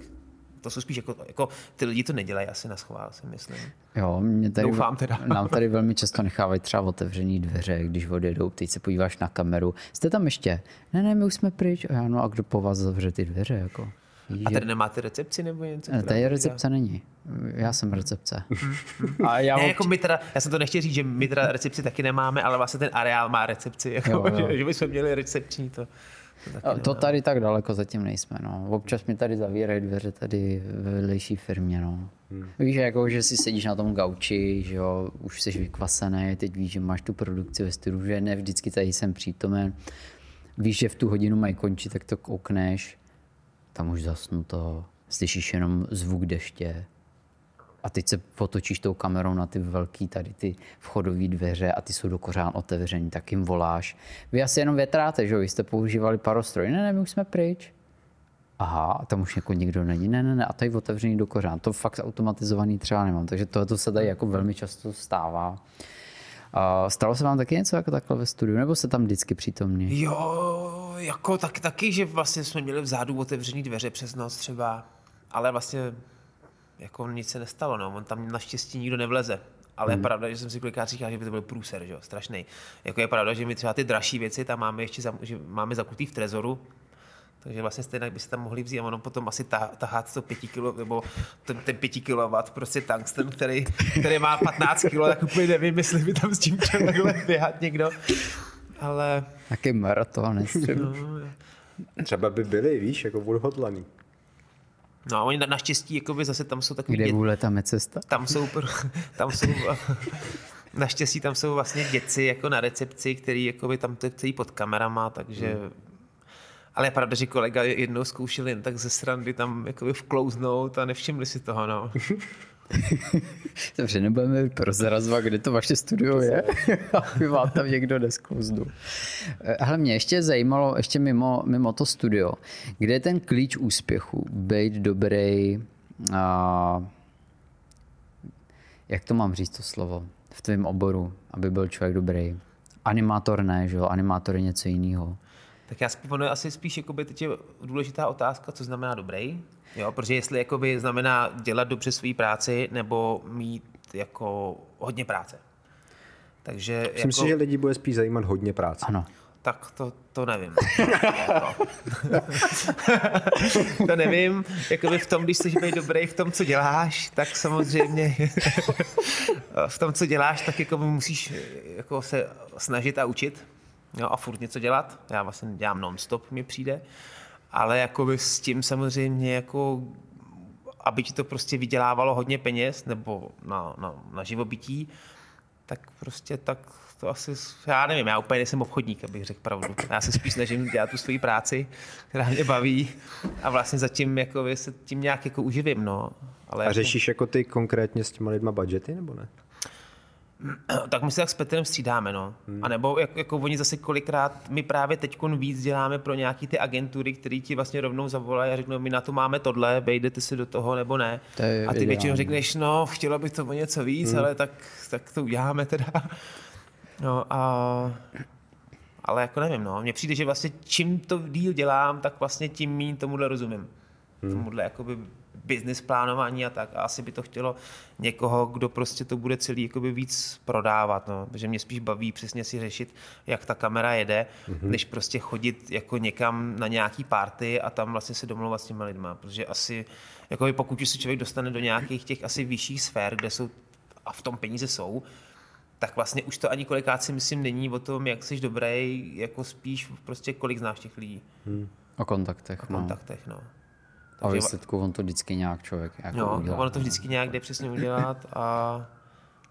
Speaker 1: To jsou spíš jako, jako ty lidi to nedělají asi na schvál, si myslím.
Speaker 2: Jo, mě tady,
Speaker 1: Doufám teda.
Speaker 2: Nám tady velmi často nechávají třeba otevřený dveře, když odjedou, teď se podíváš na kameru. Jste tam ještě? Ne, ne, my už jsme pryč. A já, no a kdo po vás zavře ty dveře? Jako? Víš,
Speaker 1: A tady nemáte recepci nebo něco?
Speaker 2: Ne, tady recepce není. Já jsem recepce. A já
Speaker 1: Ne,
Speaker 2: obč-
Speaker 1: jako my teda, já jsem to nechtěl říct, že my teda recepci taky nemáme, ale vlastně ten areál má recepci, jako,
Speaker 2: Jo, jo.
Speaker 1: Že, že bychom měli recepční, to, to
Speaker 2: A
Speaker 1: nemáme.
Speaker 2: To tady tak daleko zatím nejsme. No. Občas mi tady zavírají dveře tady ve vedlejší firmě. No. Hmm. Víš, jako, že si sedíš na tom gauči, že jo, už jsi vykvasený, teď víš, že máš tu produkci ve studiu, že ne vždycky tady jsem přítomen. Víš, že v tu hodinu mají končit, tak to koukneš, tam už zasnuto, slyšíš jenom zvuk deště, a teď se potočíš tou kamerou na ty velký tady ty vchodové dveře a ty jsou dokořán otevřený, tak jim voláš. Vy asi jenom větráte, že jo? Vy jste používali parostroj. Ne, ne, my už jsme pryč. Aha, a tam už jako nikdo není. Ne, ne, ne, a tady otevřený do kořán. To fakt automatizovaný třeba nemám, takže tohle se tady jako velmi často stává. A stalo se vám taky něco jako takhle ve studiu, nebo se tam vždycky přítomný?
Speaker 1: Jo, jako tak, taky, že vlastně jsme měli vzadu otevřený dveře přes noc třeba, ale vlastně jako nic se nestalo, no. On tam naštěstí nikdo nevleze. Ale
Speaker 2: Hmm.
Speaker 1: je pravda, že jsem si kolikrát říkal, že by to byl průser, že jo, strašný. Jako je pravda, že my třeba ty dražší věci tam máme ještě zam, že máme zakutý v trezoru, takže vlastně stejně by se tam mohli vzít a ono potom asi ta- tahat to 5 kilo, nebo ten, ten 5 kW prostě tungsten, který, který má 15 kg, tak úplně nevím, jestli by tam s tím chtěl takhle běhat někdo. Ale
Speaker 2: Jaký maratonec třeba.
Speaker 3: Třeba by byli, víš, jako odhodlaný.
Speaker 1: No a oni na, naštěstí, jakoby zase tam jsou takový
Speaker 2: Kde
Speaker 1: dět,
Speaker 2: vůle, tam je cesta.
Speaker 1: tam jsou, tam jsou, naštěstí tam jsou vlastně děci jako na recepci, který jakoby tam to chtějí pod kamerama, takže ale je pravda, že kolega jednou zkoušel jen tak ze srandy tam jakoby vklouznout a nevšimli si toho, no.
Speaker 2: Dobře, nebudeme prozrazovat, kde to vaše studio je, aby vám tam někdo nesklouznul. Ale mě ještě zajímalo, ještě mimo, mimo to studio, kde je ten klíč úspěchu? Být dobrý, a, jak to mám říct to slovo, v tvém oboru, aby byl člověk dobrý. Animátor ne, že jo? Animátor je něco jiného.
Speaker 1: Tak já si asi spíš, jakoby teď je důležitá otázka, co znamená dobrý. Jo, protože jestli jakoby znamená dělat dobře svou práci, nebo mít jako hodně práce. Takže
Speaker 3: Myslím
Speaker 1: jako,
Speaker 3: si, že lidi bude spíš zajímat hodně práce.
Speaker 2: Ano.
Speaker 1: tak to, to nevím. Jako. to nevím. Jakoby v tom, když jsi být dobrý v tom, co děláš, tak samozřejmě v tom, co děláš, tak jako musíš jako se snažit a učit jo, a furt něco dělat. Já vlastně dělám non-stop, mi přijde. Ale jakoby s tím samozřejmě jako aby ti to prostě vydělávalo hodně peněz nebo na, na, na živobytí, tak prostě tak to asi, já nevím, já úplně nejsem obchodník, abych řekl pravdu. Já se spíš snažím dělat tu svoji práci, která mě baví a vlastně zatím jako se tím nějak jako uživím, no. Ale
Speaker 3: A
Speaker 1: jako,
Speaker 3: řešíš jako ty konkrétně s těma lidma budgety, nebo ne?
Speaker 1: tak my se tak s Petrem střídáme, no. Hmm. A nebo jak, jako oni zase kolikrát, my právě teď víc děláme pro nějaký ty agentury, který ti vlastně rovnou zavolají a řeknou, my na to máme tohle, vejdete si do toho nebo ne.
Speaker 2: To je
Speaker 1: a ty
Speaker 2: ideální.
Speaker 1: většinou řekneš, no, chtělo bych to o něco víc, hmm. ale tak, tak to uděláme teda. No a ale jako nevím, no. Mně přijde, že vlastně čím to díl dělám, tak vlastně tím méně tomuhle rozumím. Hmm. Tomuhle jakoby business plánování a tak. A asi by to chtělo někoho, kdo prostě to bude celý jakoby víc prodávat. No. Protože mě spíš baví přesně si řešit, jak ta kamera jede, hmm. než prostě chodit jako někam na nějaký party a tam vlastně se domlouvat s těma lidma. Protože asi, jako pokud se člověk dostane do nějakých těch asi vyšších sfér, kde jsou a v tom peníze jsou, tak vlastně už to ani kolikrát si myslím není o tom, jak jsi dobrý, jako spíš prostě kolik znáš těch lidí
Speaker 2: O kontaktech.
Speaker 1: v
Speaker 2: no.
Speaker 1: kontaktech, no.
Speaker 2: A výsledku on to vždycky nějak člověk jako
Speaker 1: No,
Speaker 2: udělá.
Speaker 1: ono to vždycky nějak jde přesně udělat a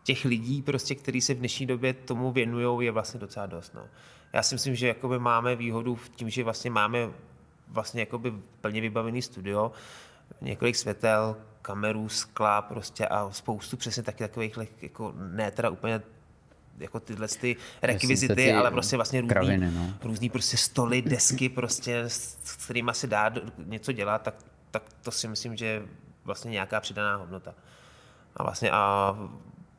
Speaker 1: těch lidí, prostě, kteří se v dnešní době tomu věnují, je vlastně docela dost. No. Já si myslím, že jakoby máme výhodu v tím, že vlastně máme vlastně jakoby plně vybavený studio, několik světel, kameru, skla prostě a spoustu přesně taky takových, jako ne teda úplně jako tyhle ty rekvizity,
Speaker 2: ty
Speaker 1: ale prostě vlastně různý,
Speaker 2: kraviny, no.
Speaker 1: různý prostě stoly, desky prostě, s kterými se dá něco dělat, tak, tak to si myslím, že je vlastně nějaká přidaná hodnota. A vlastně a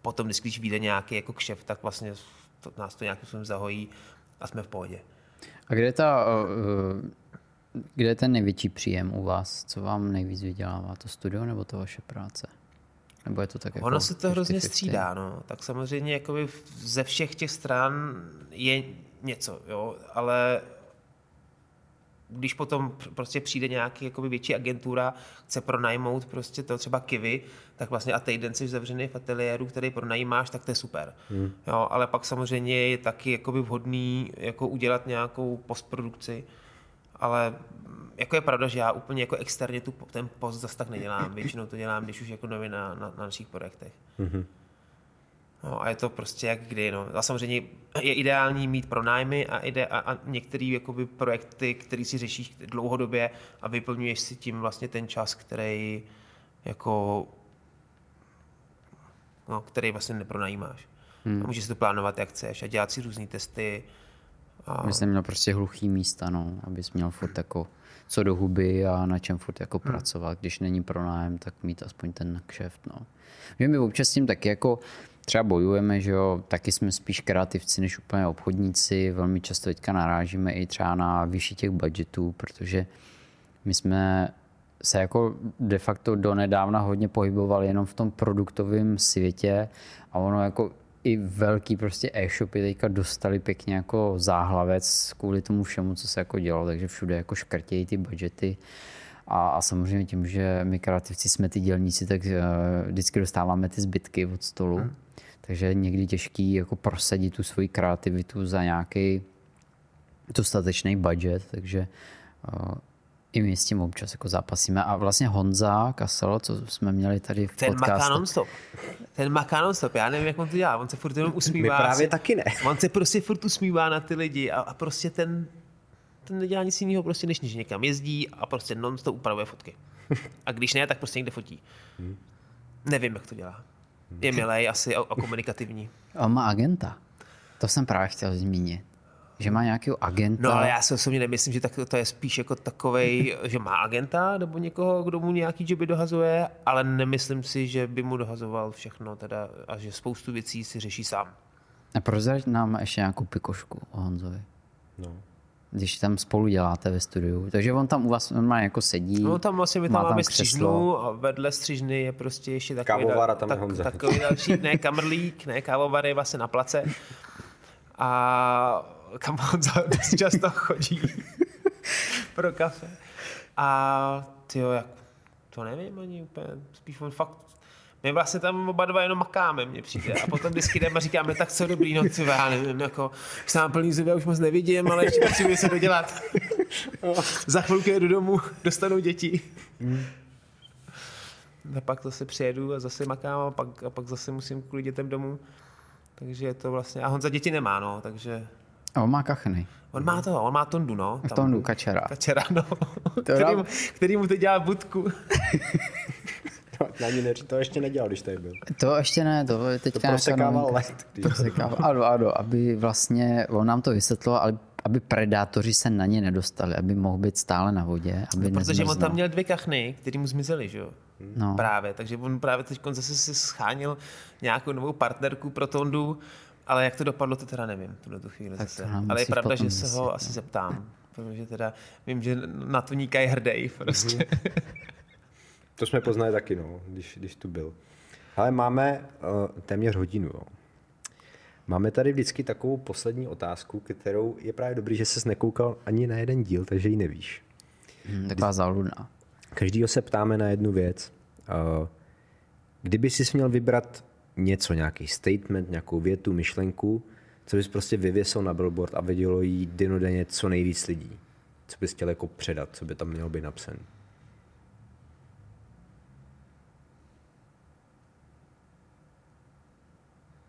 Speaker 1: potom, když vyjde nějaký jako kšef, tak vlastně to, nás to nějakým způsobem zahojí a jsme v pohodě.
Speaker 2: A kde ta, uh, kde je ten největší příjem u vás? Co vám nejvíc vydělává? To studio nebo to vaše práce? Nebo je to tak jako
Speaker 1: Ono se to hrozně
Speaker 2: 50-50?
Speaker 1: střídá, no. Tak samozřejmě jakoby ze všech těch stran je něco, jo, ale když potom pr- prostě přijde nějaký jakoby větší agentura, chce pronajmout prostě to třeba kivy, tak vlastně a týden jsi zavřený v ateliéru, který pronajímáš, tak to je super. Hmm. Jo, ale pak samozřejmě je taky jakoby vhodný jako udělat nějakou postprodukci, ale mm, jako je pravda, že já úplně jako externě tu, ten post zase tak nedělám. Většinou to dělám, když už jako nově na, na, na našich projektech. No, a je to prostě jak kdy. No. A samozřejmě je ideální mít pronájmy a, ide, a, a některé jakoby projekty, které si řešíš dlouhodobě a vyplňuješ si tím vlastně ten čas, který jako no, který vlastně nepronajímáš. Hmm. A můžeš si to plánovat, jak chceš a dělat si různé testy. A,
Speaker 2: jsi měl prostě hluchý místa, no, abys měl furt jako co do huby a na čem furt jako hmm. pracovat. Když není pronájem, tak mít aspoň ten kšeft, no. Že my občas s tím taky jako třeba bojujeme, že jo, taky jsme spíš kreativci než úplně obchodníci, velmi často teďka narážíme i třeba na vyšší těch budgetů, protože my jsme se jako de facto do nedávna hodně pohybovali jenom v tom produktovém světě a ono jako i velký prostě e-shopy teďka dostali pěkně jako záhlavec kvůli tomu všemu, co se jako dělo, takže všude jako škrtějí ty budgety a, a samozřejmě tím, že my kreativci jsme ty dělníci, tak uh, vždycky dostáváme ty zbytky od stolu, hmm. Takže je někdy těžký jako prosadit tu svoji kreativitu za nějaký dostatečný budget, takže uh, i my s tím občas jako zápasíme. A vlastně Honza Kasel, co jsme měli tady v
Speaker 1: ten maká
Speaker 2: podcastu,
Speaker 1: non-stop. Ten maká non-stop. Já nevím, jak on to dělá. On se furt jenom
Speaker 3: My
Speaker 1: usmívá.
Speaker 3: právě
Speaker 1: si-
Speaker 3: taky ne.
Speaker 1: On se prostě furt usmívá na ty lidi a, a prostě ten, ten nedělá nic jiného, prostě než než někam jezdí a prostě non-stop upravuje fotky. A když ne, tak prostě někde fotí. Nevím, jak to dělá. Je milej asi a, a komunikativní.
Speaker 2: on má agenta. To jsem právě chtěl zmínit. Že má nějakého agenta.
Speaker 1: No ale já si osobně nemyslím, že tak, to je spíš jako takovej, že má agenta nebo někoho, kdo mu nějaký joby dohazuje, ale nemyslím si, že by mu dohazoval všechno teda a že spoustu věcí si řeší sám.
Speaker 2: A prozrať nám ještě nějakou pikošku o Honzovi.
Speaker 3: No.
Speaker 2: Když tam spolu děláte ve studiu. Takže on tam u vás normálně jako sedí.
Speaker 1: No tam vlastně my
Speaker 2: má
Speaker 1: tam máme
Speaker 2: křeslo.
Speaker 1: střižnu a vedle střižny je prostě ještě takový,
Speaker 3: Kávovar a tam je Honza.
Speaker 1: takový další, ne kamrlík, ne kávovar je vlastně na place. A kam Honza dost často chodí pro kafe. A tyjo, jak, to nevím ani úplně, spíš on fakt, my vlastně tam oba dva jenom makáme, mně přijde. A potom vždycky jdeme a říkáme, tak co dobrý, no ty, já nevím, jako, už jsem plný zuby, já už moc nevidím, ale ještě potřebuji se dodělat. Za chvilku jedu domů, dostanu děti. A pak zase přijedu a zase makám a pak, a pak zase musím kvůli dětem domů. Takže je to vlastně, a Honza děti nemá, no, takže
Speaker 2: A on má kachny.
Speaker 1: on má to, on má Tondu, no.
Speaker 2: V Tondu, kačera.
Speaker 1: Kačera, no. který,
Speaker 2: dám-
Speaker 1: mu, který mu teď dělá budku.
Speaker 3: Na ní neři, to ještě nedělal, když tady byl.
Speaker 2: To ještě ne, to je teďka
Speaker 3: To
Speaker 2: nějaká
Speaker 3: prosekával
Speaker 2: novinka.
Speaker 3: led. když-
Speaker 2: Prosekával, ano, ano, aby vlastně, on nám to vysvětloval, ale aby predátoři se na ně nedostali, aby mohl být stále na vodě, aby
Speaker 1: Protože on tam měl dvě kachny, které mu zmizely, že jo?
Speaker 2: No.
Speaker 1: Právě, takže on právě teď zase si schánil nějakou novou partnerku pro Tondu, ale jak to dopadlo, to teda nevím, v tuhle tu chvíli
Speaker 2: Tak
Speaker 1: zase.
Speaker 2: to
Speaker 1: Ale je pravda, že se ho asi zeptám, protože teda vím, že na Toníka je hrdej prostě.
Speaker 3: To jsme poznali taky, no, když, když tu byl. Ale máme uh, téměř hodinu. Jo. Máme tady vždycky takovou poslední otázku, kterou je právě dobrý, že ses nekoukal ani na jeden díl, takže ji nevíš.
Speaker 2: Hm, Taková záludná.
Speaker 3: Každýho se ptáme na jednu věc. Uh, kdyby jsi měl vybrat něco, nějaký statement, nějakou větu, myšlenku, co bys prostě vyvěsil na billboard a vidělo jí denodenně co nejvíc lidí? Co bys chtěl jako předat, co by tam mělo být napsané?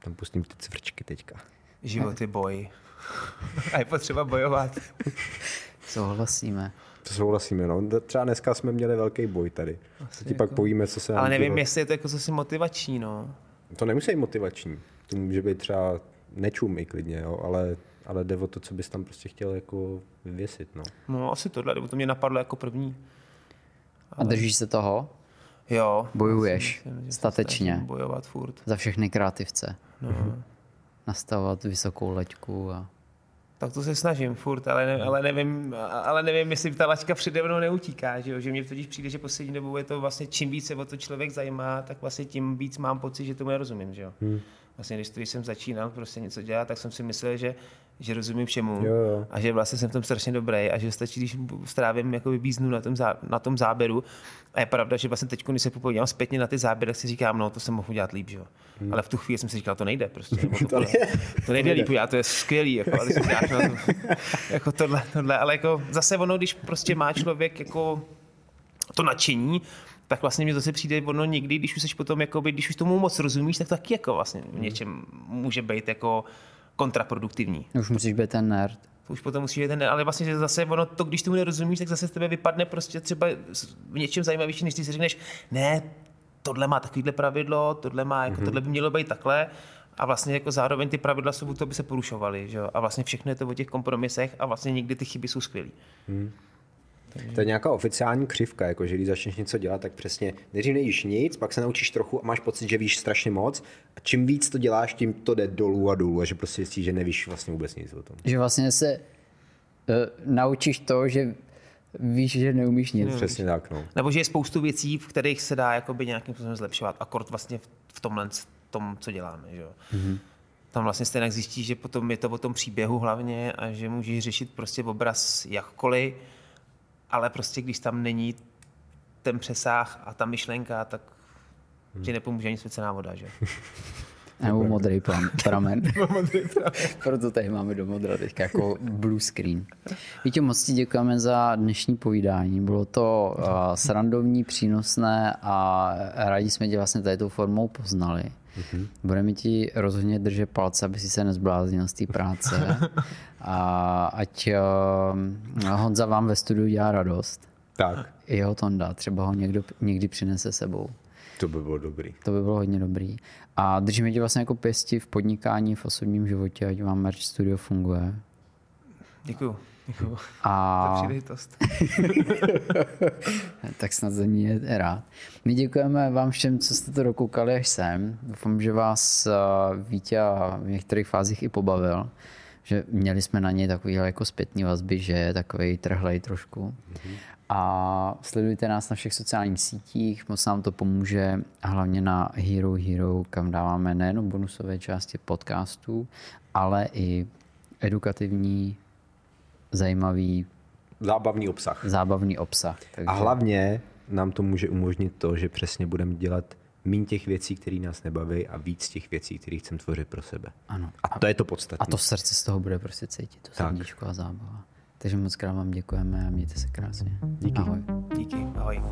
Speaker 3: Tam pustím ty cvrčky teďka.
Speaker 1: Život je boj. A je potřeba bojovat.
Speaker 2: Souhlasíme.
Speaker 3: To souhlasíme, no. Třeba dneska jsme měli velký boj tady. Asi ti pak povíme, co se nám
Speaker 1: Ale nevím,
Speaker 3: dělo.
Speaker 1: jestli je to jako zase motivační, no.
Speaker 3: To nemusí být motivační. To může být třeba nečum i klidně, jo, ale, ale jde o to, co bys tam prostě chtěl jako vyvěsit, no.
Speaker 1: No asi tohle, nebo to mě napadlo jako první.
Speaker 2: A držíš se toho?
Speaker 1: Jo.
Speaker 2: Bojuješ
Speaker 1: Myslím,
Speaker 2: statečně.
Speaker 1: Bojovat furt.
Speaker 2: Za všechny kreativce.
Speaker 1: No.
Speaker 2: Nastavovat vysokou leťku a
Speaker 1: Tak to se snažím furt, ale, ne, ale, nevím, ale nevím, jestli ta laťka přede mnou neutíká, že, jo? že mně totiž přijde, že poslední dobou je to vlastně, čím víc se o to člověk zajímá, tak vlastně tím víc mám pocit, že tomu nerozumím. Že jo? Hmm. Vlastně, když, když jsem začínal prostě něco dělat, tak jsem si myslel, že, že rozumím všemu
Speaker 3: Jo, jo.
Speaker 1: a že vlastně jsem v tom strašně dobrý a že stačí, když strávím jako bíznu na tom, zá, na tom záběru. A je pravda, že vlastně teď, když se podívám zpětně na ty záběry, tak si říkám, no to jsem mohl udělat líp, že jo. Hmm. Ale v tu chvíli jsem si říkal, to nejde prostě. To, to, to, nejde líp, já to je skvělý, jako, ale si děláš na to, jako tohle, tohle, ale jako zase ono, když prostě má člověk jako to nadšení, tak vlastně mi zase přijde ono někdy, když už jsi potom, jakoby, když už tomu moc rozumíš, tak taky jako vlastně v něčem může být jako kontraproduktivní.
Speaker 2: Už musíš být ten nerd.
Speaker 1: To už potom musíš být ten, ale vlastně že zase ono to, když tomu nerozumíš, tak zase z tebe vypadne prostě třeba v něčem zajímavější, než ty si řekneš, ne, tohle má takovýhle pravidlo, tohle má, jako, mm-hmm. tohle by mělo být takhle. A vlastně jako zároveň ty pravidla jsou, to by se porušovaly, že jo? A vlastně všechno je to o těch kompromisech a vlastně někdy ty chyby jsou skvělé.
Speaker 3: To je nějaká oficiální křivka, jako že když začneš něco dělat, tak přesně nejdřív nejíš nic, pak se naučíš trochu a máš pocit, že víš strašně moc. A čím víc to děláš, tím to jde dolů a dolů a že prostě zjistíš, že nevíš vlastně vůbec nic o tom.
Speaker 2: Že vlastně se uh, naučíš to, že víš, že neumíš nic.
Speaker 3: Přesně tak, no.
Speaker 1: Nebo že je spoustu věcí, v kterých se dá jakoby nějakým způsobem zlepšovat, akord vlastně v, tomhle v tom, co děláme. Že jo? Mm-hmm. Tam vlastně stejně zjistíš, že potom je to o tom příběhu hlavně a že můžeš řešit prostě obraz jakkoliv, ale prostě když tam není ten přesah a ta myšlenka, tak ti nepomůže ani svěcená voda, že?
Speaker 2: Nebo modrý plam, pramen. Proto tady máme do modra teďka jako blue screen. Vítě, moc ti děkujeme za dnešní povídání. Bylo to uh, srandovní, přínosné a rádi jsme tě vlastně tady tou formou poznali. Mm-hmm. Budeme ti rozhodně držet palce, aby si se nezbláznil z té práce. A ať uh, Honza vám ve studiu dělá radost.
Speaker 3: Tak,
Speaker 2: I jeho Tonda, třeba ho někdo někdy přinese sebou.
Speaker 3: to by bylo dobrý.
Speaker 2: To by bylo hodně dobrý. A držíme tě vlastně jako pěsti v podnikání, v osobním životě, ať vám Merch Studio funguje.
Speaker 1: Děkuju.
Speaker 2: A
Speaker 1: příležitost.
Speaker 2: tak snad za ní je rád. My děkujeme vám všem, co jste to dokoukali až sem. Doufám, že vás eh, Vítě v některých fázích i pobavil. Že měli jsme na něj takový jako zpětný vazby, že je takový trhlej trošku. A sledujte nás na všech sociálních sítích, moc nám to pomůže, a hlavně na Hero Hero, kam dáváme nejenom bonusové části podcastů, ale i edukativní, zajímavý,
Speaker 3: Zábavný obsah.
Speaker 2: zábavný obsah. Takže...
Speaker 3: A hlavně nám to může umožnit to, že přesně budeme dělat méně těch věcí, které nás nebaví a víc těch věcí, které chceme tvořit pro sebe.
Speaker 2: Ano.
Speaker 3: A to je to podstatné.
Speaker 2: A to srdce z toho bude prostě cítit, to
Speaker 3: Tak.
Speaker 2: srdíčko a zábava. Takže moc krát vám děkujeme a mějte se krásně.
Speaker 3: Díky.
Speaker 2: Ahoj.
Speaker 1: Díky. Ahoj.